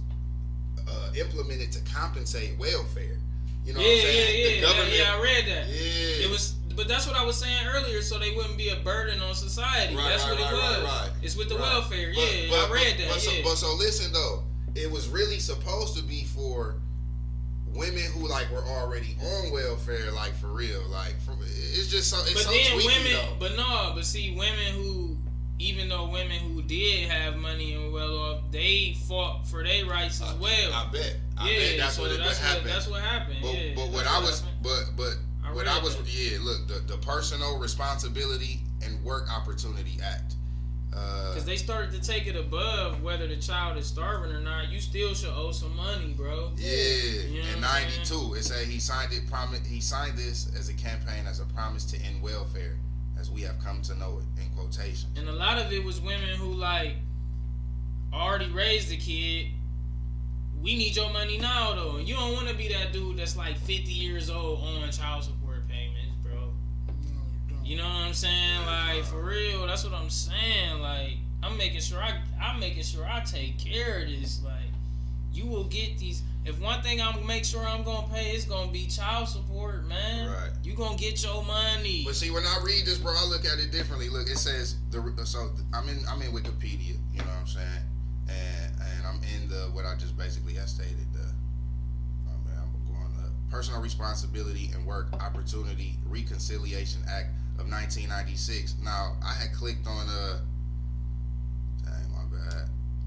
uh, implemented to compensate welfare. You know
yeah,
what I'm saying?
Yeah, yeah, yeah, yeah. I read that.
Yeah.
It was, but that's what I was saying earlier, so they wouldn't be a burden on society.
Right,
that's
right,
what it
right,
was.
Right,
it's with the
right.
welfare.
But,
yeah,
but,
I read
but,
that.
But,
yeah.
so, but so listen though, it was really supposed to be for women who like were already on welfare, like for real, like for, it's just so. It's
but
so
then
tweaky,
women,
though.
but no, but see, women who even though women who did have money and well off, they fought for their rights as well.
I bet. I
yeah,
bet that's
so
what it
that's
happened.
What, that's what happened.
But,
yeah,
but what
I
was,
happened.
but but
I
what I was,
that.
yeah, look, the the Personal Responsibility and Work Opportunity Act.
Because uh, they started to take it above whether the child is starving or not. You still should owe some money, bro.
Yeah,
you know
in '92, it said he signed it. Promise he signed this as a campaign as a promise to end welfare, we have come to know it. In quotation.
And a lot of it was women who like already raised a kid. We need your money now, though. You don't want to be that dude that's like 50 years old on child support payments, bro.
No,
you know what I'm saying? Like for real, that's what I'm saying. Like I'm making sure I, I'm making sure I take care of this. Like you will get these. If one thing I'm gonna make sure I'm gonna pay, it's gonna be child support, man.
Right.
You gonna get your money.
But see, when I read this, bro, I look at it differently. Look, it says the so I'm in I'm in Wikipedia. You know what I'm saying? And and I'm in the what I just basically had stated. The oh man, I'm going up. Personal Responsibility and Work Opportunity Reconciliation Act of 1996. Now I had clicked on uh.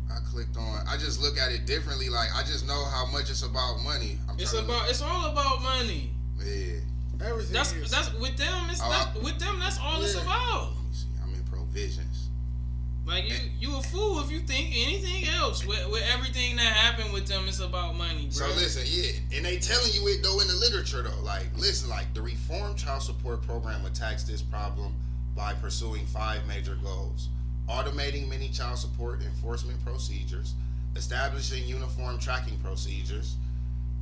Dang, my bad. I clicked on. I just look at it differently. Like I just know how much it's about money.
I'm it's about. Look. It's all about money.
Yeah.
Everything.
That's
is.
that's with them. It's oh, not, with them. That's all yeah. it's about.
See, I'm in provisions.
Like you, you a fool if you think anything else. With, with everything that happened with them, it's about money, bro.
So listen, yeah, and they telling you it though in the literature though. Like, listen, like the Reform Child Support Program attacks this problem by pursuing five major goals: automating many child support enforcement procedures, establishing uniform tracking procedures,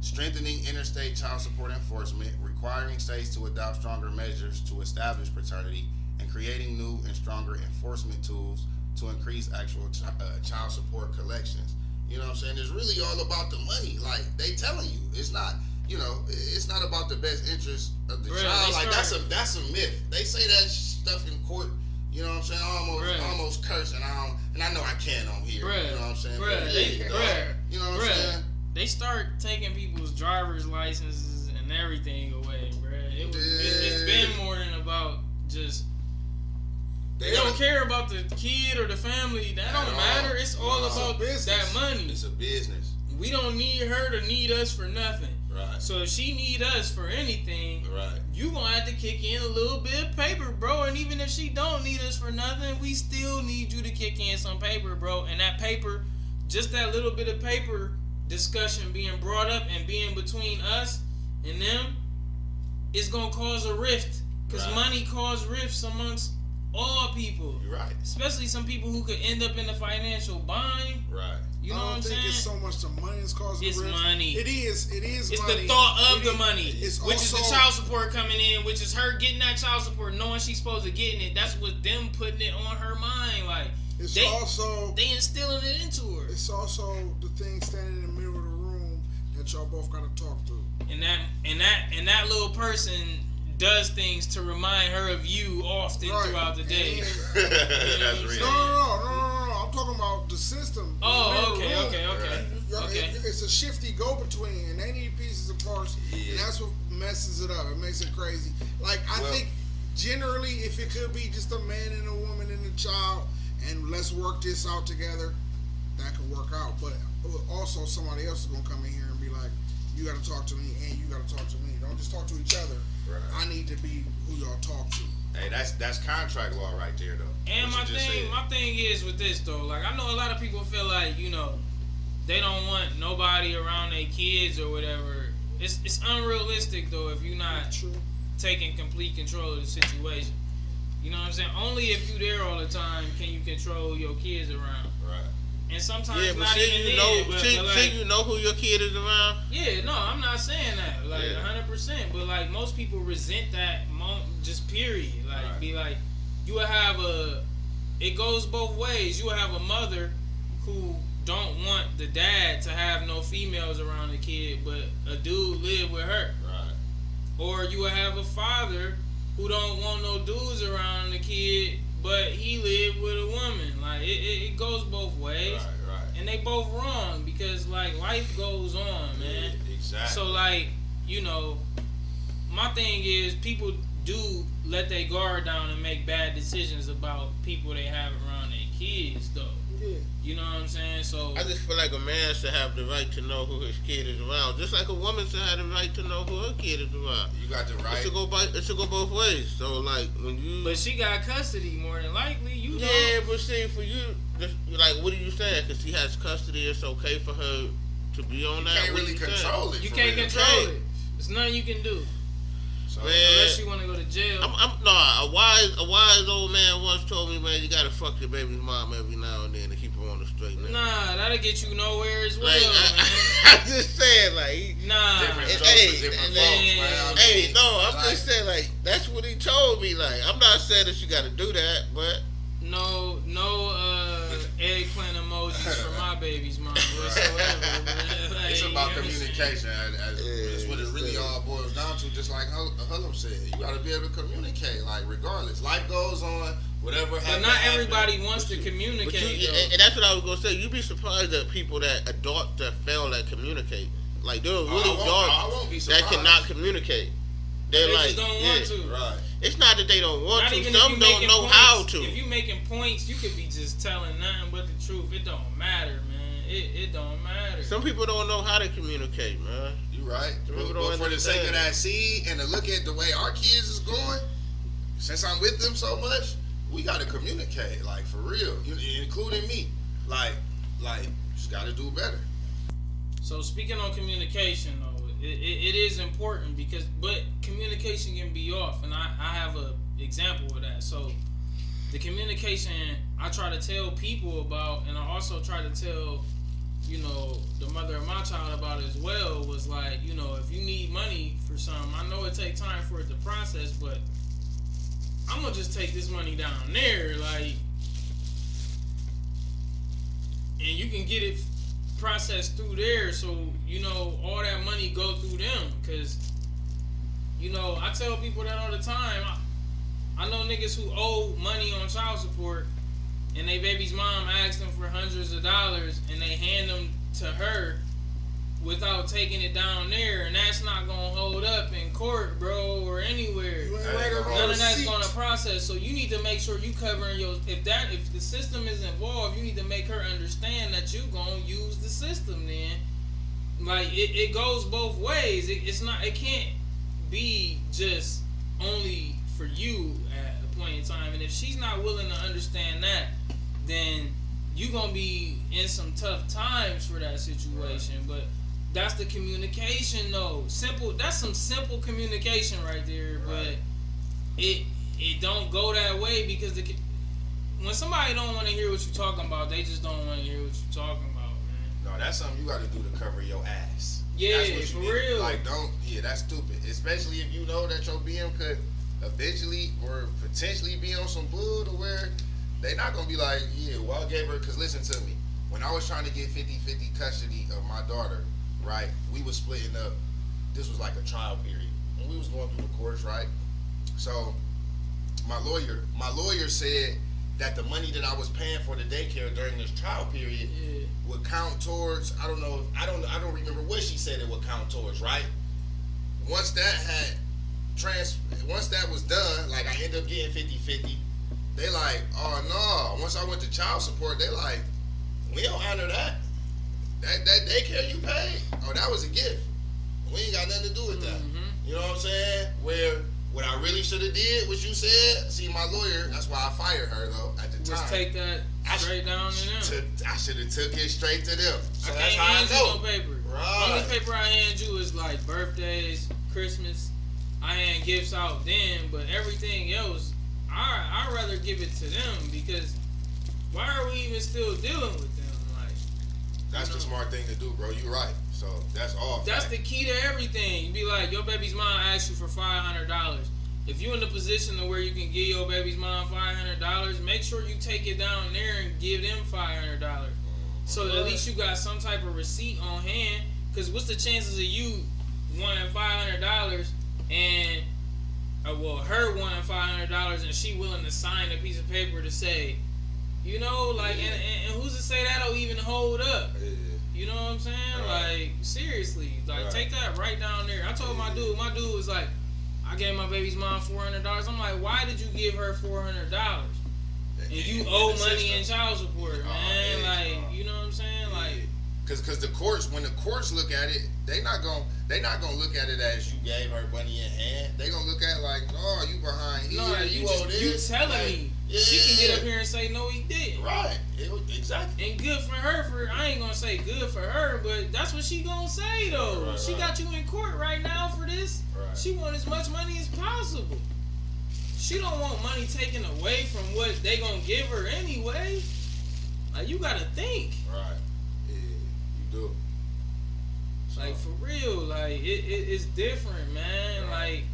strengthening interstate child support enforcement, requiring states to adopt stronger measures to establish paternity, and creating new and stronger enforcement tools to increase actual ch- uh, child support collections. You know what I'm saying? It's really all about the money. Like they telling you, it's not. You know, it's not about the best interest of the Bro, child. Like that's a that's a myth. They say that stuff in court. You know what I'm saying? I almost almost cursing. and I don't, and I know I can on here. You know what I'm saying?
They, you, know,
you know what I'm saying?
They start taking people's driver's licenses and everything away, bro. It was, yeah. it, it's been more than about just they, they don't care about the kid or the family. That don't matter. It's all no, about it's that money.
It's a business.
We don't need her to need us for nothing.
Right.
So if she need us for anything,
right,
you gonna have to kick in a little bit of paper, bro. And even if she don't need us for nothing, we still need you to kick in some paper, bro. And that paper, just that little bit of paper discussion being brought up and being between us and them, is gonna cause a rift. Cause right. money cause rifts amongst all people.
You're right.
Especially some people who could end up in a financial bind.
Right.
You know
what
I'm saying?
It's so much the money is causing.
It's money.
It is. It is.
It's
money.
the thought of it the money,
is,
which
also,
is the child support coming in, which is her getting that child support, knowing she's supposed to getting it. That's what them putting it on her mind. Like
it's
they,
also
they instilling it into her.
It's also the thing standing in the middle of the room that y'all both got to talk through.
And that and that and that little person does things to remind her of you often right. throughout the day.
That's
real. No, no, no, no, no, no. I'm talking about the system.
Oh, okay, okay, okay,
okay. it's a shifty go-between, and they need pieces of parts, yeah. and that's what messes it up. It makes it crazy. Like I well, think generally, if it could be just a man and a woman and a child, and let's work this out together, that could work out. But uh, also, somebody else is gonna come in here and be like, "You got to talk to me, and you got to talk to me. Don't just talk to each other." Right. I need to be who y'all talk to.
Hey, that's that's contract law right there, though.
And my thing, said. my thing is with this though. Like I know a lot of people feel like you know they don't want nobody around their kids or whatever. It's it's unrealistic though if you're not taking complete control of the situation. You know what I'm saying? Only if you're there all the time can you control your kids around. And sometimes yeah, but not even
you
know,
but, but like, you know who your kid is around.
Yeah, no, I'm not saying that like yeah. 100. percent But like most people resent that moment, just period. Like right. be like, you will have a. It goes both ways. You will have a mother who don't want the dad to have no females around the kid, but a dude live with her.
Right.
Or you will have a father who don't want no dudes around the kid, but he lived with a woman. Like it, it, it goes both ways.
Right, right.
And they both wrong because like life goes on, man.
Yeah, exactly.
So like, you know, my thing is people do let their guard down and make bad decisions about people they have around their kids though.
Yeah.
You know what I'm saying? So
I just feel like a man should have the right to know who his kid is around, just like a woman should have the right to know who her kid is around.
You got the right.
It should go by, It should go both ways. So like when you.
But she got custody more than likely. You.
Yeah,
don't.
but see, for you, just, like, what are you saying? Because she has custody, it's okay for her to be on
you
that.
Can't really control
saying?
it.
You can't
real.
control it. There's nothing you can do. So, man, unless you want to go to jail. I'm,
I'm, no, a wise, a wise old man once told me, man, you gotta fuck your baby's mom every now and then to keep her on the straight
and Nah, that'll get you nowhere as well.
Like, I, am just saying, like,
nah.
Different hey, different
hey,
folks,
hey, no, I'm like, just saying, like, that's what he told me. Like, I'm not saying that you gotta do that, but
no, no, uh, eggplant emojis for my baby's mom whatsoever.
It's about communication. As, as, that's what it really all boils down to. Just like Hullum said, you got to be able to communicate. Like regardless, life goes on. Whatever.
But not everybody wants to communicate.
You, and that's what I was gonna say. You'd be surprised at people that adult that fail at communicate. Like they're oh, really
oh,
adults that cannot communicate. They're
they
like,
don't
yeah.
want to.
Right.
It's not that they don't want not to. Some don't know
points,
how to.
If you making points, you could be just telling nothing but the truth. It don't matter, man. It, it don't matter.
Some people don't know how to communicate, man.
You right. But, but for the sake of that seed and to look at the way our kids is going, since I'm with them so much, we got to communicate, like for real, including me. Like, like, just got to do better.
So speaking on communication, though, it, it, it is important because, but communication can be off, and I, I have a example of that. So the communication I try to tell people about, and I also try to tell, you know, the mother of my child about as well was like, you know, if you need money for something, I know it takes time for it to process, but I'm gonna just take this money down there, like, and you can get it processed through there, so you know all that money go through them, cause you know I tell people that all the time. I, I know niggas who owe money on child support, and they baby's mom asks them for hundreds of dollars, and they hand them to her without taking it down there, and that's not gonna hold up in court, bro, or anywhere. None of that's gonna process. So you need to make sure you covering your. If that, if the system is involved, you need to make her understand that you gonna use the system. Then, like it, it goes both ways. It, it's not. It can't be just only for you at a point in time. And if she's not willing to understand that, then you gonna be in some tough times for that situation. But that's the communication though. Simple. That's some simple communication right there. Right. But it it don't go that way because the when somebody don't want to hear what you're talking about, they just don't want to hear what you're talking about, man.
No, that's something you got to do to cover your ass.
Yeah, for need. real.
Like, don't. Yeah, that's stupid. Especially if you know that your BM could eventually or potentially be on some bull to where they not gonna be like, yeah, well, I gave her. Cause listen to me, when I was trying to get 50-50 custody of my daughter, right? We was splitting up. This was like a trial period, and we was going through the courts, right? So my lawyer, my lawyer said that the money that I was paying for the daycare during this trial period yeah. would count towards. I don't know. I don't. I don't remember what she said it would count towards. Right. Once that had trans, once that was done, like I ended up getting 50-50. They like, oh no. Once I went to child support, they like, we don't honor that. That that daycare you paid, oh, that was a gift. We ain't got nothing to do with that. Mm-hmm. You know what I'm saying? Where what I really should have did, what you said. See, my lawyer. That's why I fired her though at the
time. Just take that straight I, down to them.
To, I should have took it straight to them.
So I that's how I know. No paper. Right. Only paper I hand you is like birthdays, Christmas. I hand gifts out then, but everything else, I I rather give it to them because why are we even still dealing with
that's the smart thing to do, bro. You right. So that's all.
That's fact. the key to everything. You be like, your baby's mom asks you for five hundred dollars. If you're in the position to where you can give your baby's mom five hundred dollars, make sure you take it down there and give them five hundred dollars. So at least you got some type of receipt on hand. Cause what's the chances of you wanting five hundred dollars and uh, well her wanting five hundred dollars and she willing to sign a piece of paper to say you know, like, yeah. and, and, who's to say that'll even hold up? Yeah. You know what I'm saying? Right. Like, seriously, like, right. take that right down there. I told yeah. my dude, my dude was like, I gave my baby's mom four hundred dollars. I'm like, why did you give her four hundred dollars? And you owe money in child support, oh, man. like, you know what I'm saying? Like,
cause, cause the courts, when the courts look at it, they not gonna, they not gonna look at it as you gave her money in hand. They gonna look at it like, oh, you behind here,
no, you, you just, owe this. You telling like, me yeah. She can get up here and say no, he did.
Right. It, exactly.
And good for her. For I ain't gonna say good for her, but that's what she gonna say though. Right, right, she right. got you in court right now for this. She want as much money as possible. She don't want money taken away from what they gonna give her anyway. Like you gotta think.
Right. Yeah, you do.
So. Like for real, like it, it it's different, man. Like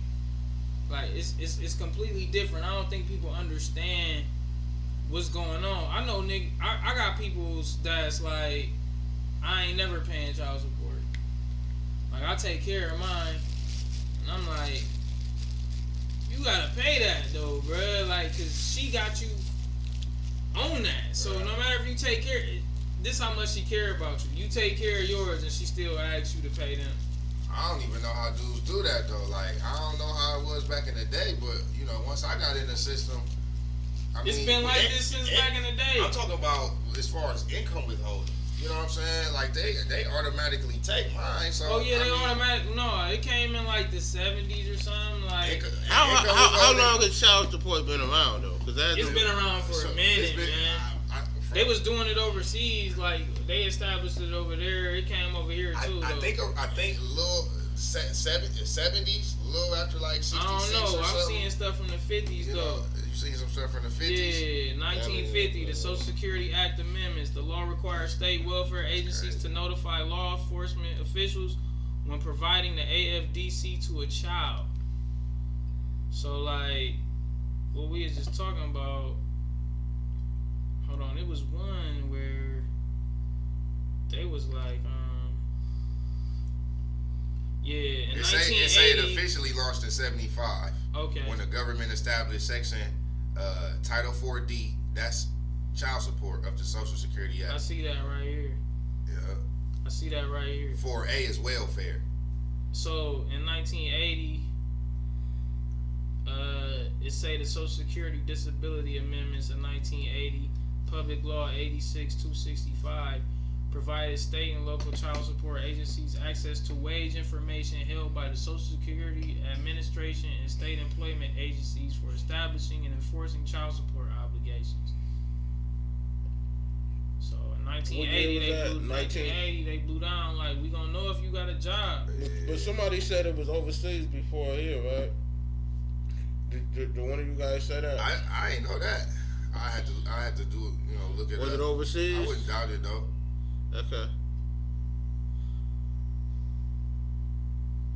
like it's, it's it's completely different. I don't think people understand what's going on. I know nigga I, I got people's that's like I ain't never paying child support. Like I take care of mine, and I'm like, you gotta pay that though, bro. Like, cause she got you on that. So no matter if you take care, this how much she care about you. You take care of yours, and she still asks you to pay them.
I don't even know how dudes do that though. Like I don't know how it was back in the day, but you know, once I got in the system,
I it's mean, been like it, this since it, back in the day.
I'm talking about as far as income withholding. You know what I'm saying? Like they they automatically take mine. So
oh yeah, they automatically no. It came in like the 70s or something. Like
income, how, how, how, long has child support been around though?
Because it's been around for so, a minute, been, man. They was doing it overseas, like they established it over there. It came over here too.
I, I think I think little seventies, a little after like sixty six. I don't know. I'm
seeing stuff from the fifties though. Know,
you seen some stuff from the fifties?
Yeah, 1950, the uh, Social Security Act amendments. The law requires state welfare agencies to notify law enforcement officials when providing the AFDC to a child. So like, what we was just talking about hold on, it was one where they was like, um, yeah, in it say, it say
it officially launched in '75.
Okay.
When the government established Section uh, Title 4D, that's child support of the Social Security Act.
I see that right here.
Yeah.
I see that right here.
4A is welfare.
So in 1980, uh, it say the Social Security Disability Amendments in 1980 Public Law 86 265 provided state and local child support agencies access to wage information held by the Social Security Administration and state employment agencies for establishing and enforcing child support obligations. So in 1980, they blew, 1980 they blew down like we gonna know if you got a job.
But, somebody said it was overseas before here, right? Did, did, did one of you guys say that?
I I ain't know that. I had to I had to do you know look at
Was it overseas?
I wouldn't doubt it though.
Okay.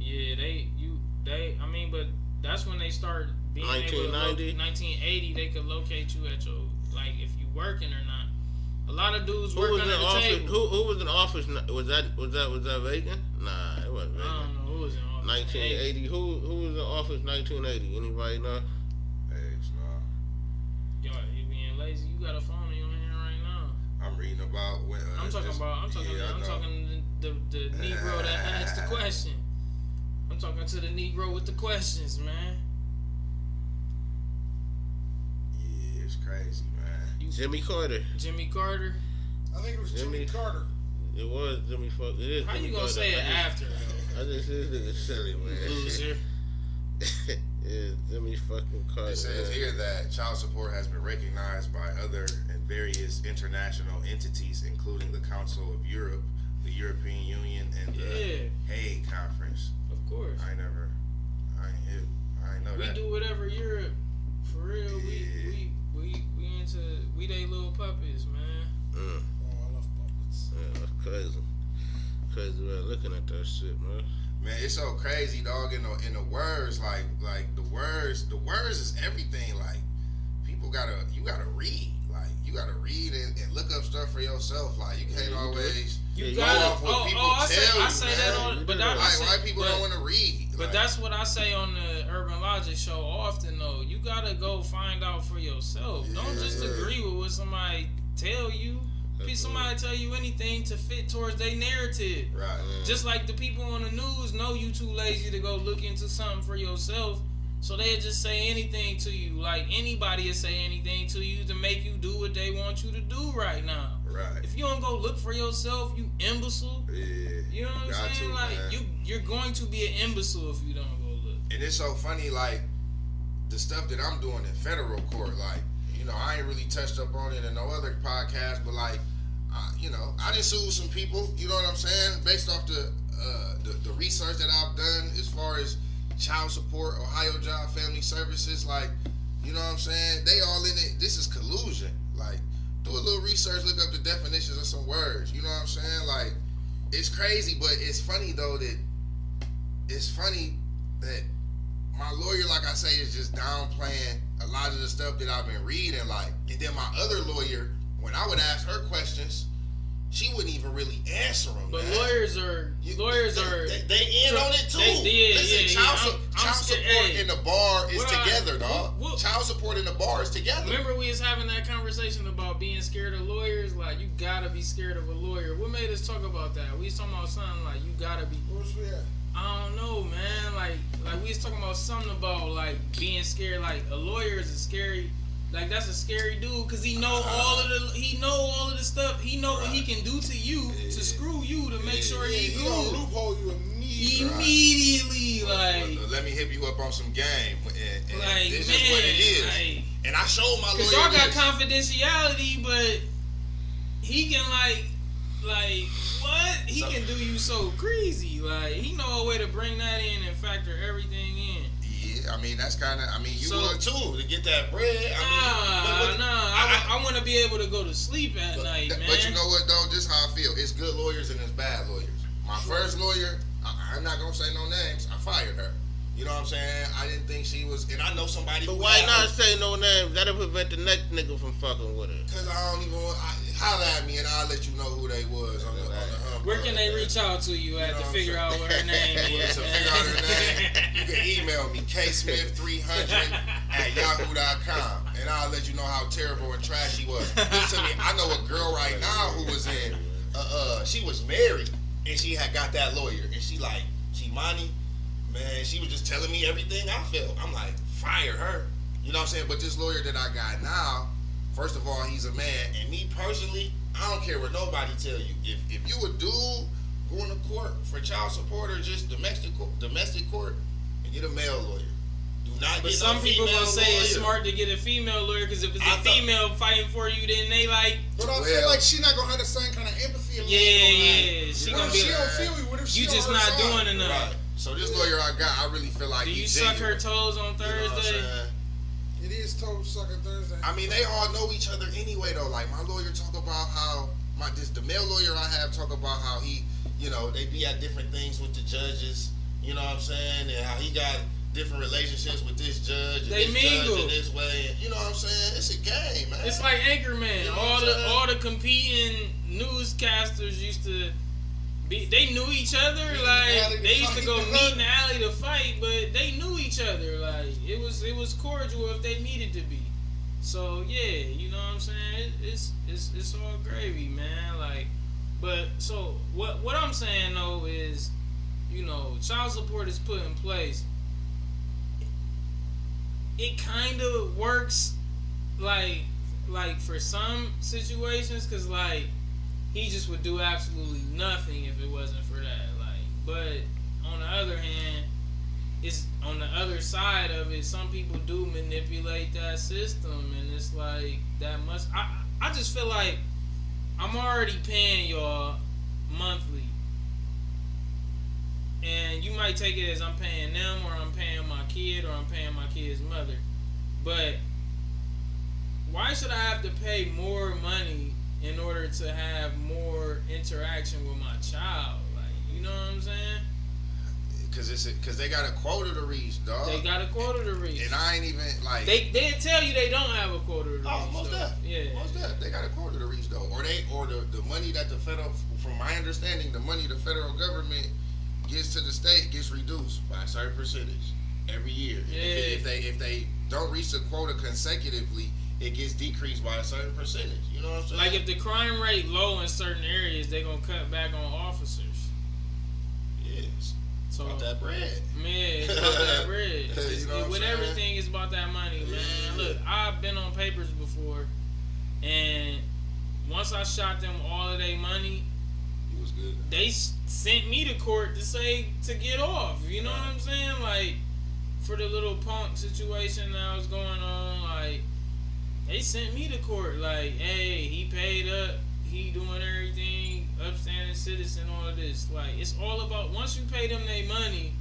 Yeah, they you they I mean, but that's when they start being 1990? able to 1980 they could locate you at your like if you working or not. A lot of dudes who work under the
office,
table.
Who, who was in office? Was that was that was that Reagan? Nah, it wasn't Reagan.
I don't know who was in office.
1980. Who who was in office? 1980. Anybody know?
About when. Uh,
I'm talking about. I'm talking. Yeah, I'm talking the, the, the Negro that asked the question. I'm talking to the Negro with the questions, man.
Yeah, it's crazy, man.
You, Jimmy Carter.
Jimmy Carter.
I think it was Jimmy, Jimmy Carter.
It was Jimmy. Fuck. It is
How
Jimmy
you gonna
Carter.
say it after?
I just this nigga silly man.
Loser.
Yeah, Jimmy fucking Carter.
It says here that child support has been recognized by other and various international entities, including the Council of Europe, the European Union, and the yeah. Hague Conference.
Of course.
I never, I ain't hit, I ain't know
we
that.
We do whatever Europe, for real. Yeah. We, we, we, we into, we they little puppets, man.
Mm.
Oh, I love puppets.
Yeah, that's crazy. Crazy way looking at that shit, man.
Man, it's so crazy, dog. In the in the words, like like the words, the words is everything. Like people gotta, you gotta read. Like you gotta read and, and look up stuff for yourself. Like you can't always
you gotta. Off what oh, oh people oh, I say, I say that on, but that,
like,
say,
why people
but,
don't want to read.
But
like,
that's what I say on the Urban Logic show often. Though you gotta go find out for yourself. Yeah, don't just agree with what somebody tell you. Somebody tell you anything to fit towards their narrative.
Right.
Just like the people on the news know you too lazy to go look into something for yourself. So they'll just say anything to you. Like anybody will say anything to you to make you do what they want you to do right now.
Right.
If you don't go look for yourself, you imbecile.
Yeah.
You know what I'm saying? To, like man. you you're going to be an imbecile if you don't go look.
And it's so funny, like the stuff that I'm doing in federal court, like, you know, I ain't really touched up on it in no other podcast, but like you know, I didn't sue some people. You know what I'm saying? Based off the, uh, the the research that I've done as far as child support, Ohio Job Family Services, like, you know what I'm saying? They all in it. This is collusion. Like, do a little research, look up the definitions of some words. You know what I'm saying? Like, it's crazy, but it's funny though that it's funny that my lawyer, like I say, is just downplaying a lot of the stuff that I've been reading. Like, and then my other lawyer when I would ask her questions, she wouldn't even really answer them.
But
man.
lawyers are
You-
lawyers
they,
are.
they, they in on it too.
They- yeah,
Listen,
yeah,
child,
yeah.
su-
I'm- I'm
child
scared-
support
hey.
in the bar is
What I-
together, dog.
what- what-
child support in the bar is together.
Remember we was having that conversation about being scared of lawyers. Like you gotta be scared of a lawyer. What made us talk about that? We was talking about something like you gotta be.
Where's we at?
I don't know, man. Like like we was talking about something about like being scared. Like a lawyer is a scary. Like that's a scary dude because he know all of the he know all of the stuff. He know what he can do to you to screw you to make sure
Yeah,
he
he gonna
good
loophole you immediately.
immediately. Like
let me hit you up on some game, and, and
like
this
man,
is what it is.
like.
and I showed my
Cause
lawyer
y'all got
this.
confidentiality, but he can like, like what? He
So-
can do you so crazy. Like he know a way to bring that in and factor everything in.
Yeah, I mean that's kind of. I mean you
So-
would too to get that bread. I mean,
Nah,
but- but-
nah. I, want to be able to go to sleep at
But,
night,
that-
man.
but you know what though? This how I feel. It's good lawyers and it's bad lawyers. My first lawyer, I, I'm not gonna say no names. I fired her. You know what I'm saying? I didn't think she was, and I know somebody.
But why not
her.
say no names? That'll prevent the next nigga from fucking with her.
Cause I don't even want. I, holler at me and I'll let you know who they was on the on the hump.
Where can they reach out to you at
You know
to figure out what her name is?
to figure out her name, you can email me ksmith300 at yahoo.com, and I'll let you know how terrible and trash she was. Listen to me, I know a girl right now who was in. Uh, uh, she was married, and she had got that lawyer, and she like Kimani, man, she was just telling me everything I felt. I'm like, fire her. You know what I'm saying? But this lawyer that I got now, first of all, he's a man, and me personally, I don't care what nobody tell you. If if you a dude going to court for child support or just domestic court, domestic court, and get a male lawyer. Do not
But
get
some
no
people
female
gonna say it's smart to get a female lawyer because if it's a
I thought-
female fighting for you, then they like,
But I
Well-
feel like she not gonna have the same kind of empathy. a man
yeah, yeah.
have.
She
What
gonna be
she
like,
don't feel you? What if she
you
on
just not
side?
doing enough.
Right. So this lawyer I got, I really feel like
Do you
he's
suck her toes on
You know what I'm
Thursday?
saying?
It is toe sucking Thursday.
I mean, they all know each other anyway, though. Like my lawyer talk about how my this the male lawyer I have talk about how he, you know, they be at different things with the judges. You know what I'm saying, and how he got different relationships with this judge. And
They
this
mingle.
Judge in this way, and you know what I'm saying. It's a game, man.
It's like Anchorman.
You know
all the
saying?
all the competing newscasters used to be. They knew each other.
Meet in the
Like they used to go meet in the alley to fight, but they knew each other. Like it was it was cordial if they needed to be. So yeah, you know what I'm saying. It, it's it's it's all gravy, man. Like, but so what what I'm saying though is, you know, child support is put in place. It kind of works like like for some situations because like he just would do absolutely nothing if it wasn't for that like but on the other hand it's on the other side of it some people do manipulate that system and it's like that must i i just feel like i'm already paying y'all monthly. And you might take it as i'm paying them or i'm paying my kid or i'm paying my kid's mother. But why should I have to pay more money in order to have more interaction with my child? Like, you know what I'm saying?
because it's because they got a quota to reach, dog.
They got a quota to reach.
and I ain't even like
They they didn't tell you they don't have a quota to oh, reach.
Oh, most
so,
def.
Yeah.
Most def. They got a quota to reach though, or they or the, the money that the federal, from my understanding, the money the federal government gets to the state gets reduced by a certain percentage every year.
Yeah.
If, if they if they don't reach the quota consecutively, it gets decreased by a certain percentage. You know what I'm saying?
Like if the crime rate low in certain areas, they're gonna cut back on officers.
yes,
So
about that bread.
Man, it's about that bread.
You know
with
saying?
everything, it's about that money, man.
Yeah.
Look, I've been on papers before, and once I shot them all of their money,
He was good.
they sent me to court to say to get off. You know what I'm saying? Like for the little punk situation that was going on, like they sent me to court. Like, hey, he paid up, he doing everything, upstanding citizen, all of this. Like it's all about once you pay them their money,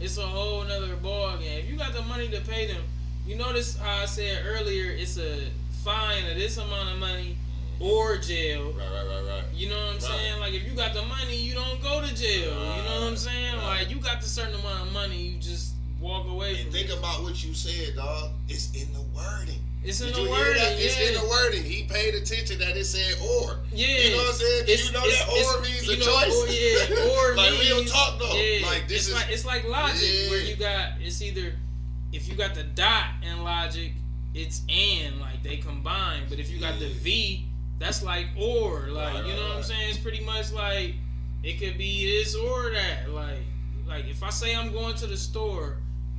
it's a whole nother ball game. If you got the money to pay them, you notice how I said earlier, it's a fine of this amount of money or jail.
Right, right, right, right.
You know what I'm
Right.
saying? Like if you got the money, you don't go to jail. You know what I'm saying?
Right.
Like you got the certain amount of money, you just walk away.
And think
it.
about what you said, dog. It's in the wording.
It's in
Did
the wording.
It's in the wording. He paid attention that it said or.
Yeah.
You know what I'm saying?
It's-
you know
it's-
that or means a
know,
choice.
Or, yeah, or
like
means,
real talk though.
Yeah,
Like this
it's
is
like it's like logic
Yeah.
where you got it's either if you got the dot in logic, it's and like they combine. But if you got the V, that's like or like
Right,
you know
right,
what I'm saying? It's pretty much like it could be this or that. Like like if I say I'm going to the store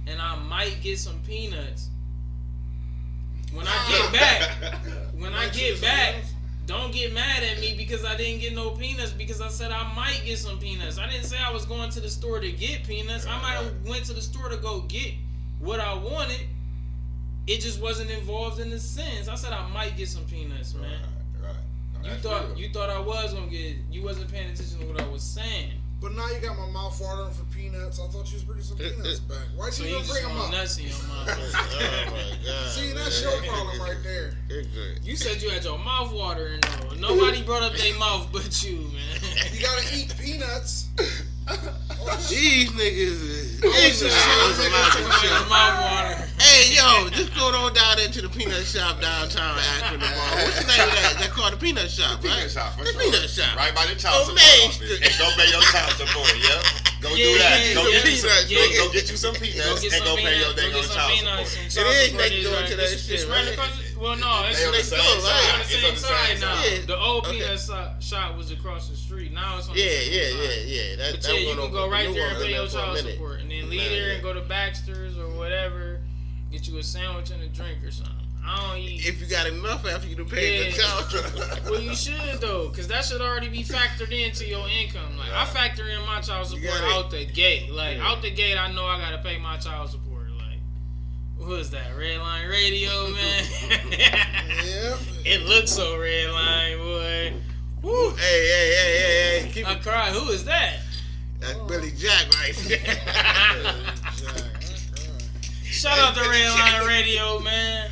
and I might get some peanuts. When I get back, when I get back, don't get mad at me because I didn't get no peanuts because I said I might get some peanuts. I didn't say I was going to the store to get peanuts. I might have went to the store to go get what I wanted. It just wasn't involved in the sense. I said I might get some peanuts, man.
Right, right. No,
You thought
real.
you thought I was gonna get. You wasn't paying attention to what I was saying.
But now you got my mouth watering for peanuts. I thought you was bringing some peanuts back. Why'd
So
you
you
even bring them up?
nuts in your mouth.
oh my god.
See, that's
man.
your problem right there.
You said you had your mouth watering though. Nobody brought up their mouth but you, man.
You gotta eat peanuts.
These niggas is ignorant
shit.
as a lot of
Your
shit.
mouth water.
Hey yo, just go on down there to the peanut shop downtown Akron tomorrow. What's the name of that? They call the peanut shop, right?
Peanut shop,
the peanut shop.
Right by the child
Oh,
support
Main
office.
Street.
And go pay your child support, yeah? Go do that.
yeah,
go,
yeah.
get you some,
Peanuts,
go, go get you some
Go
peanuts
get
and go pay your.
Go
dang on child support.
It is door
right-
to that
uh,
shit,
It's right
right?
across. the- Well, no, it's
They on the same
side.
It's on the same
on the same
side now.
side.
The old peanut shop was across the street. Now it's on the
Yeah,
same
yeah,
side.
yeah, yeah. That,
But yeah, you can go right there and pay your
there for a
child support, and then leave there and go to Baxter's or whatever, get you a sandwich and a drink or something. I don't eat.
If you got enough after you done paid
Yeah.
the child support.
Well, you should though, cause that should already be factored into your income. Like I factor in my child support out the gate. Like
Yeah.
out the gate, I know I gotta pay my child support. Like, what is that? Red line radio, man.
Yep.
it looks so red line, boy. Woo.
Hey, hey, hey, hey, hey. Keep
I
it.
cry. Who is that?
That's Billy Jack right there. Uh-uh.
Shout out to Red Line Radio, man.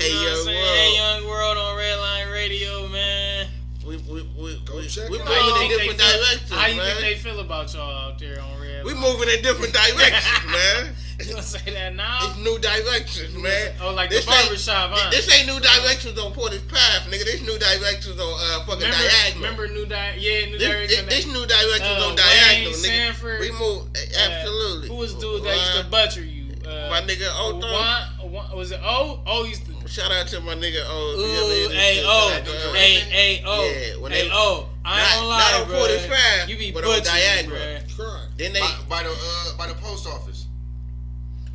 Hey,
you know what I'm
yo,
saying?
world.
Hey, Young World on Red Line Radio, man.
We, we, we,
Go
we,
check
we
it
moving
out.
In different
they feel-
directions,
How you
man.
think they feel about y'all out there on Red
we moving in different directions, man.
You gonna say that now?
It's new directions, man.
Oh, like
This
the
ain't-
barbershop, huh?
This ain't new directions on Portage Path, nigga. This new directions on uh, fucking
remember,
diagonal.
remember new di- yeah, new
this,
direction.
this, this new directions
uh,
on diagonal,
Wayne
nigga.
Sanford,
we move
uh,
absolutely.
Who was the dude that used to
Uh,
butcher you? Uh,
My nigga Otho.
Juan- Juan- was it O? O used to.
Shout out to my nigga O. if you ever
Ooh, hey
shit,
O,
shout out to O.
hey hey O,
Yeah, when
hey
they-
O. I ain't
not-
gonna lie,
not on
bro.
Portage Path,
You be
but on
butchering,
diagonal.
bruh.
Then they.
by, by the uh, by the post office.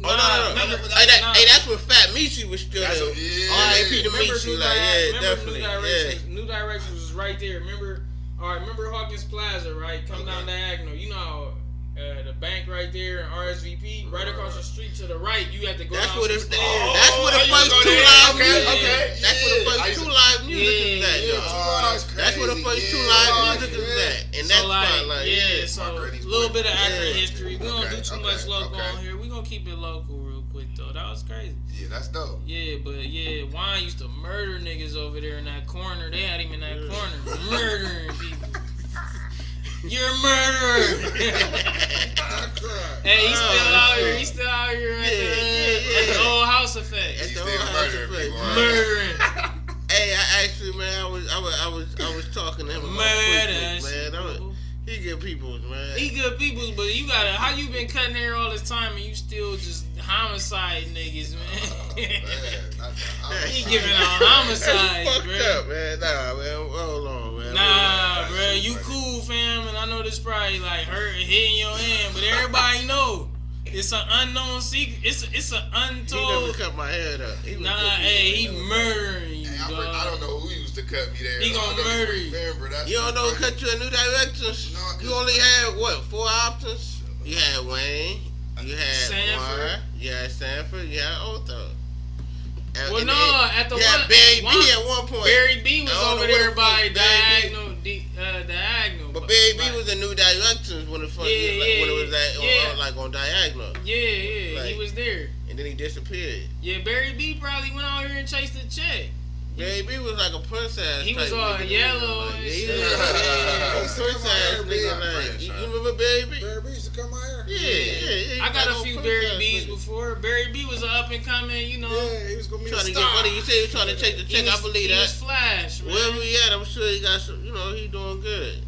Oh no, no, no.
remember-
hey, that,
nah.
hey, that's when Fat Michi was still
That's
there.
yeah.
R.I.P. to Michi,
New
like, yeah, definitely,
New
yeah.
Directions, New Directions was right there. Remember, all right, remember Hawkins Plaza, right? Come
Okay.
down diagonal. You know uh, the bank right there and RSVP right across the street to the right. You had to go
That's
down
what
some
it's.
stairs.
Oh,
that's where the
oh,
first two
there.
live
Okay,
music.
okay,
That's where the
yeah.
First two live music
Yeah,
is at,
yeah,
yo.
Oh, that's
That's where the
crazy.
first two live
Oh,
music is
yeah.
at, and
So
that's
like,
fine, like,
yeah,
yeah.
so a
granny's
little bit of
birthday.
Akron
Yeah.
history. We don't do too
okay,
much local
okay.
on here. We gonna keep it local real quick though. That was crazy.
Yeah, that's dope.
Yeah, but yeah, Wine used to murder niggas over there in that corner. They had him in that corner, murdering people. You're a murderer.
I
hey, he's still
Oh,
out
shit.
here. He's still out here at,
Yeah,
the,
yeah,
at the old house effect.
At
He's
the
still
old house
murdering
effect,
people,
Murdering.
Hey, I actually, man, I was, I was, I was, I was talking to him about
Murder.
Quick, man. I was, he good people, man.
He good people, but you gotta. How you been cutting hair all this time and you still just homicide niggas,
Oh,
man?
man,
he giving out
That's
homicides,
fucked
bro.
up, man. Nah, man. Hold on, man.
Nah,
That's
bro, you
funny.
cool, fam, and I know this probably like hurt hitting your hand, but everybody know it's an unknown secret. It's a, it's an
He never
untold.
cut my head up. He was
Nah, hey, he murdering you,
Hey, I,
dog.
I don't know who used to cut me there.
He gonna murder you.
Remember that's
You don't know
funny.
cut you in new directions.
No, 'cause-
you only had what four options? You had Wayne. You had
Sanford.
Warren, You had Sanford. You had Otho. And-
Well,
and
no,
then
at the
you had
one-
Barry
one-
B at one point.
Barry B was over there
what the
by
fuck Barry B-
diagonal, di- uh, diagonal.
But Barry B
like-
was in New Directions when the fuck
Yeah,
he, like,
yeah,
when it was at,
yeah.
on, like on diagonal,
Yeah, yeah, he was there.
and then he disappeared.
Yeah, Barry B probably went out here and chased the check.
Barry B was like a princess.
He was
type
all
nigga,
yellow
Like,
and
yeah, he
shit.
was, yeah, he
Yeah.
princess nigga. like, you, you remember Barry B?
Barry B used to come out
Yeah, yeah, yeah.
I got a few Barry B's before. Barry B was an up and coming, you know.
Yeah, he was gonna be
Trying to get money. You say he was trying to take the
He
check.
was,
I believe
he
that.
was Flash, man.
Wherever he at, I'm sure he got some. You know, he doing good.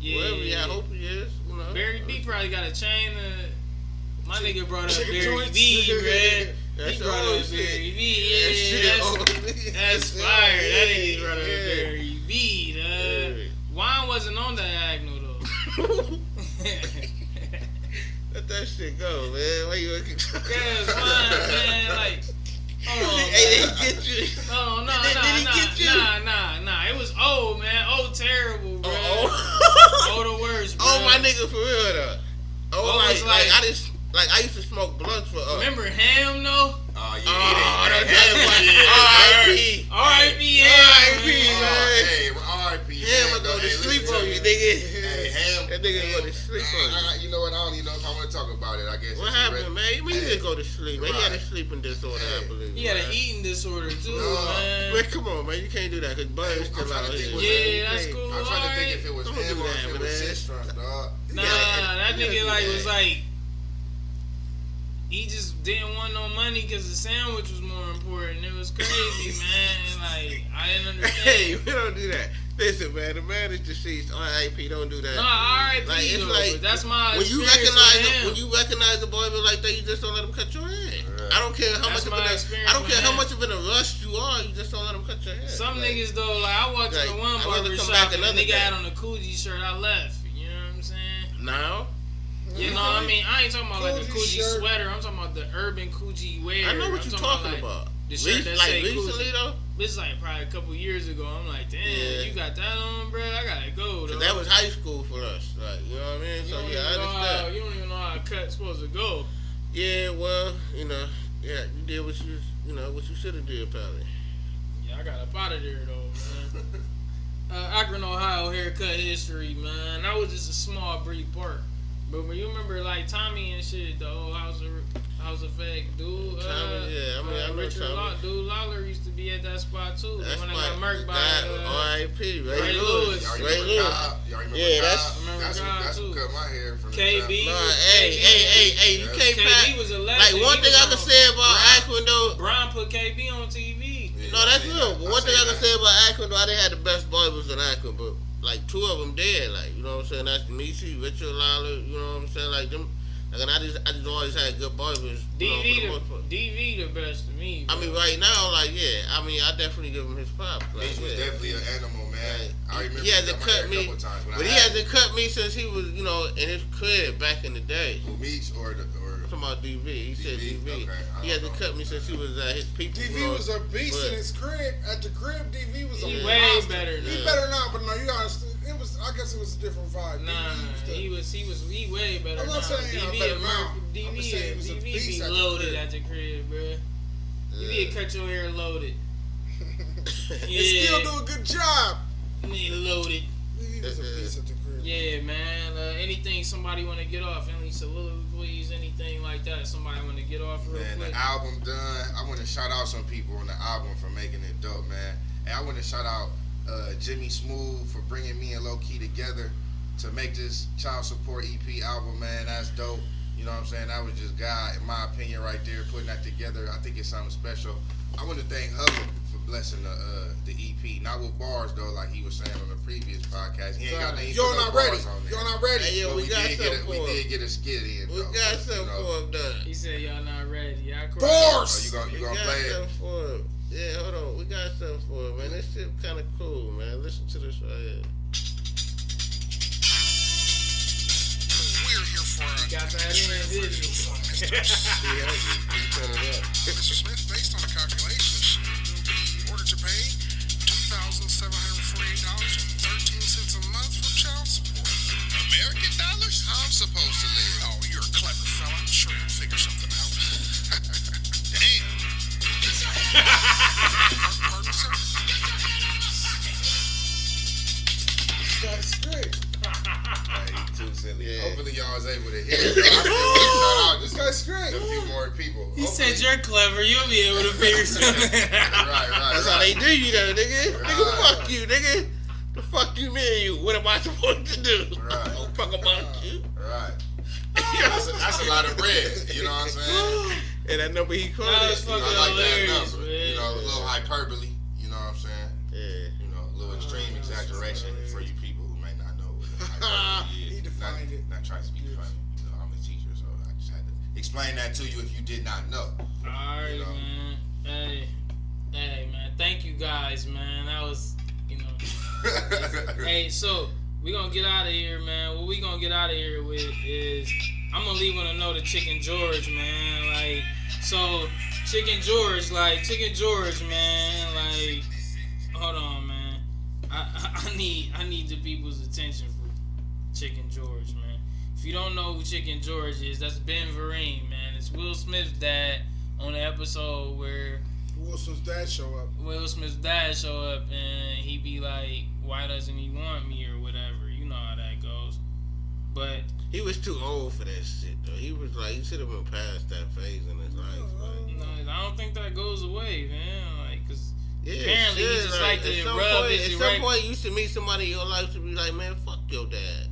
yeah.
Wherever he at, I hope he is. You know.
Barry B probably got a chain. Of, my nigga brought up Barry. B, bruh.
That's
He brought up. Barry B.
Yeah,
that's, that's fire. That nigga brought up. Barry B. Wine wasn't on that Agno though.
Let that shit go, man. Why you looking?
Cause wine, man, like, hold on,
Hey,
man.
they get you.
Oh no,
Did-
nah,
did he
nah,
get you?
nah, nah, nah. It was old, man. Old terrible, bro.
Oh,
Old the worst, bro.
oh, my nigga, for real though. Oh,
Oh,
like, like,
like-
I just like I used to smoke blunts for. Uh,
Remember Ham though?
Oh, yeah,
Oh, that's
didn't-
R.I.P.
R.I.P.
R.I.P.
Ham.
man.
Oh, Hey, R.I.P.
Ham
man,
will go to sleep on you, nigga.
Hey, Ham.
That nigga
Ham,
go to sleep
I-
on you.
I- You know what? I don't even know if I want to talk about it. I guess.
What happened,
already-
man? You mean he
Hey.
didn't go to sleep, man? He had a
Right.
sleeping disorder, I believe.
He had an eating disorder too,
No.
man.
Man, come on, man. You can't do that because Bud's
I'm
still
trying
out
to
here.
think
Yeah, that's
can't-
cool.
I'm trying to think if it was
Don't
him
do
or
that,
if it was
man.
Sistrum, dog.
Nah,
Yeah,
that nigga like was like he just didn't want no money because the sandwich was more important. It was crazy, man. Like I didn't understand.
Hey, we don't do that. Listen, man, the man is deceased. Oh, R.I.P. Don't do that.
No, R.I.P.
Like, it's like
that's my
when you recognize
with
a,
him.
when you recognize a boy like that, you just don't let him cut your hair.
Right.
I don't care how
That's
much of an
experience
I don't care how much of in a rush you are. You just don't let him cut your hair.
Some
Like,
niggas though, like I walked
Like,
in the one
I'd rather
barber
come
shop
back
and the
another
nigga had on a Coogi shirt. I left. You know what I'm saying?
now.
You know what I mean? I ain't talking about like the
Coogi
Coogi
shirt.
sweater. I'm talking about the urban Coogi wear.
I know what
I'm
you're
talking
talking
about.
about.
the shirt
Rec-
that
like
say
recently
Coogi.
though,
This is like probably a couple years ago. I'm like, damn,
Yeah.
you got that on, bro. I gotta go. Though.
that was high school for us. Like you know what I mean?
You
So yeah, I
know how,
understand.
you don't even know how a cut's supposed to go.
Yeah, well, you know, yeah, you did what you, you know, what you should have did, probably.
Yeah, I got up out of there though, man. uh, Akron, Ohio haircut history, man. That was just a small brief part. But when you remember like Tommy and shit, the old House of House Effect, dude. Uh,
Tommy, yeah, I mean, I know
Richard
Tommy.
Law, dude Lawler used to be at that spot too.
That's
when
my
I got murked by uh,
R.I.P. Ray,
Ray
Lewis.
Lewis.
Y'all
Ray Lewis.
Y'all remember
Yeah,
Cobb?
that's-
Remember
that's who,
Cobb,
that's who
too.
cut my hair from the
KB.
top.
Nah, hey,
KB.
hey, hey, hey, you
Yeah.
can't
KB
pat.
was a
Like one
He
thing I can say about
Brian-
Akron though.
Brian put KB on TV.
Yeah,
No, that's
I
real. But one thing I can say about Akron though, I didn't have the best barbers in Akron, but like two of them dead. Like you know what I'm saying? That's Nisi, Richard Lawler. You know what I'm saying? Like them. Like, and I just, I just always had good barbers. You know, the
DV the DV the best to me.
I mean, right now, like, yeah. I mean, I definitely give him his props. Like,
Mitch was
yeah.
definitely an animal, man.
Like,
I remember
he hasn't
cut my a
me,
couple times when
but
I
he hasn't cut me since he was, you know, in his crib back in the day.
Who, Meech or the or
I'm talking about DV. He said
DV?
DV.
Okay,
he
don't
hasn't
know.
cut me since he was at his people.
DV
you know,
was a beast
but-
in his crib. At the crib, DV was a
He
Yeah.
way
monster.
better
He
now.
better not, but no, you gotta. It was. I guess it was a different vibe.
Nah,
DV used to-
he was he was he way better.
I'm not
now.
saying he
DV
was better
a
now.
Merc-
I'm
DV
just saying he was a
DV
beast
be
at the
loaded
crib.
at the crib, bro.
Yeah.
DV cut your hair loaded.
They
Yeah,
still do a good job.
He loaded.
DV was a beast at the crib.
Yeah, man. Uh, anything somebody want to get off? Any soliloquies, anything like that? Somebody want to get off real
Man,
quick?
the album done. I want to shout out some people on the album for making it dope, man. And I want to shout out uh, Jimmy Smooth for bringing me and Low Key together to make this Child Support EP album, man. That's dope. You know what I'm saying? That was just God, in my opinion, right there, putting that together. I think it's something special. I want to thank Hubble for blessing the uh, the EP. Not with bars though, like he was saying on the previous podcast. He ain't got he
You're
no
not ready.
on there.
You're not ready.
Hey, yo,
But
we,
we,
got
did get a,
for
we
him.
did get a skit in.
We
though,
got
but,
something
you know.
for him done.
He said y'all not ready. Y'all crazy.
Bars.
Oh, you gonna
We
you gonna
got
play it?
Something for him. Yeah, hold on. We got something for him, man. This shit kind of cool, man. Listen to this right here.
We're here for a
Got that in, didn't he?
from Mr.
He has it. He turn it up.
Mr. Smith, based on the calculations, you'll be ordered to pay $2,748.13 a month for child support. American dollars? How I'm supposed to live? Oh, you're a clever fella. I'm sure you'll figure something out. Damn. Pardon, sir?
That's great.
Hey, too silly.
Yeah.
Hopefully y'all was able to hear it. I still want to shout out just
guy's great.
a few more people.
He
Hopefully-
said you're clever. You'll be able to figure something out.
right, right,
That's how
right.
they do you, though, nigga. Nigga,
Right.
fuck you, nigga. The fuck you mean you? What am I supposed to do?
Right.
Don't fuck about you.
Right. That's a, that's a lot of bread. You know what I'm saying?
And that number he called it.
was
you
fucking
know,
I like that number.
man.
You know, a little hyperbole. You know what I'm saying?
Yeah.
You know, a little ah, extreme
Oh,
exaggeration for you people who may not know what hyperbole
He
is.
defined
not,
it.
Not trying to be
Yes.
funny. You know, I'm a teacher, so I just had to explain that to you if you did not know.
Alright,
You know.
man. Hey, hey, man. Thank you guys, man. That was, you know. hey, so we gonna get out of here, man. What we gonna get out of here with is I'm gonna leave on a note of Chicken George, man. Like, so Chicken George, like Chicken George, man. Like, hold on, man. I, I, I need I need the people's attention for Chicken George, man. If you don't know who Chicken George is, that's Ben Vereen, man. It's Will Smith's dad on the episode where
Will Smith's dad show up.
Will Smith's dad show up and he be like, "Why doesn't he want me?" or whatever. You know how that goes. But
He was too old for that shit though. He was like he should have been past that phase in his life. Like,
know, I don't think that goes away, man. Like, cause
yeah,
Apparently he just like to
at some
rub
point, At some point, you should meet somebody in your life to be like, man, fuck your dad.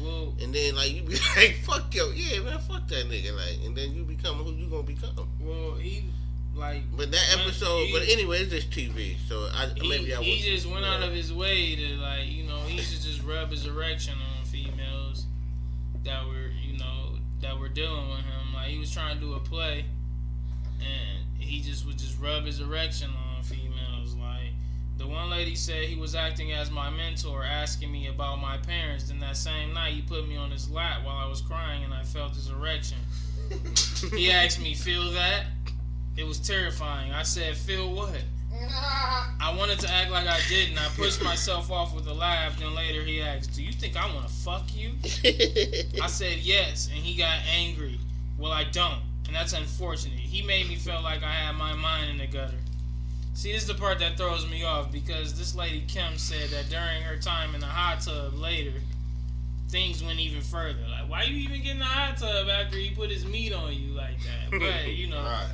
well,
And then like you be like, fuck yo, yeah, man, fuck that nigga. Like, and then you become who you gonna become.
well, he like
But that episode,
he-
but anyway, it's just TV. So I
he,
maybe I
he just went out of his way to like, you know, he should just rub his erection that were, you know, that were dealing with him. Like he was trying to do a play, and he just would just rub his erection on females. Like the one lady said, he was acting as my mentor, asking me about my parents. Then that same night, he put me on his lap while I was crying, and I felt his erection. He asked me, "Feel that?" It was terrifying. I said, "Feel what?" I wanted to act like I didn't. I pushed myself off with a laugh. Then later he asked, "Do you think I want to fuck you?" I said yes, and he got angry. Well, I don't, and that's unfortunate. He made me feel like I had my mind in the gutter. See, this is the part that throws me off because this lady Kim said that during her time in the hot tub later, things went even further. Like, why are you even get in the hot tub after he put his meat on you like that? But you know,
Right.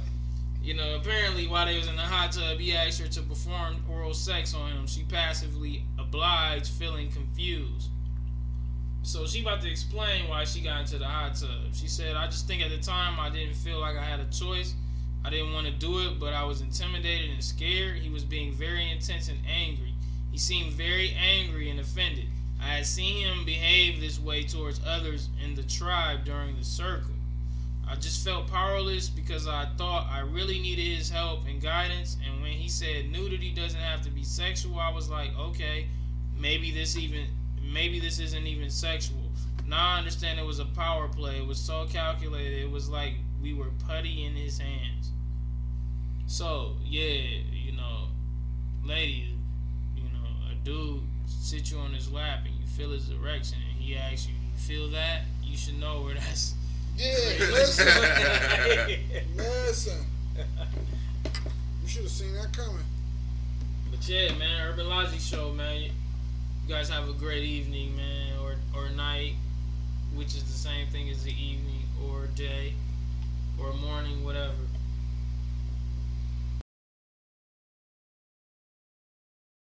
You know, apparently while they was in the hot tub, he asked her to perform oral sex on him. She passively obliged, feeling confused. So she about to explain why she got into the hot tub. She said, "I just think at the time I didn't feel like I had a choice. I didn't want to do it, but I was intimidated and scared. He was being very intense and angry. He seemed very angry and offended. I had seen him behave this way towards others in the tribe during the circle. I just felt powerless because I thought I really needed his help and guidance. And when he said nudity doesn't have to be sexual, I was like, okay, maybe this even maybe this isn't even sexual. Now I understand it was a power play. It was so calculated. It was like we were putty in his hands. So yeah, you know, ladies, you know, a dude sit you on his lap and you feel his erection, and he asks you, "You feel that?" You should know where that's.
Yeah, listen, listen. You should have seen that coming.
But yeah, man, Urban Logic Show, man. You guys have a great evening, man, or or night, which is the same thing as the evening or day or morning, whatever.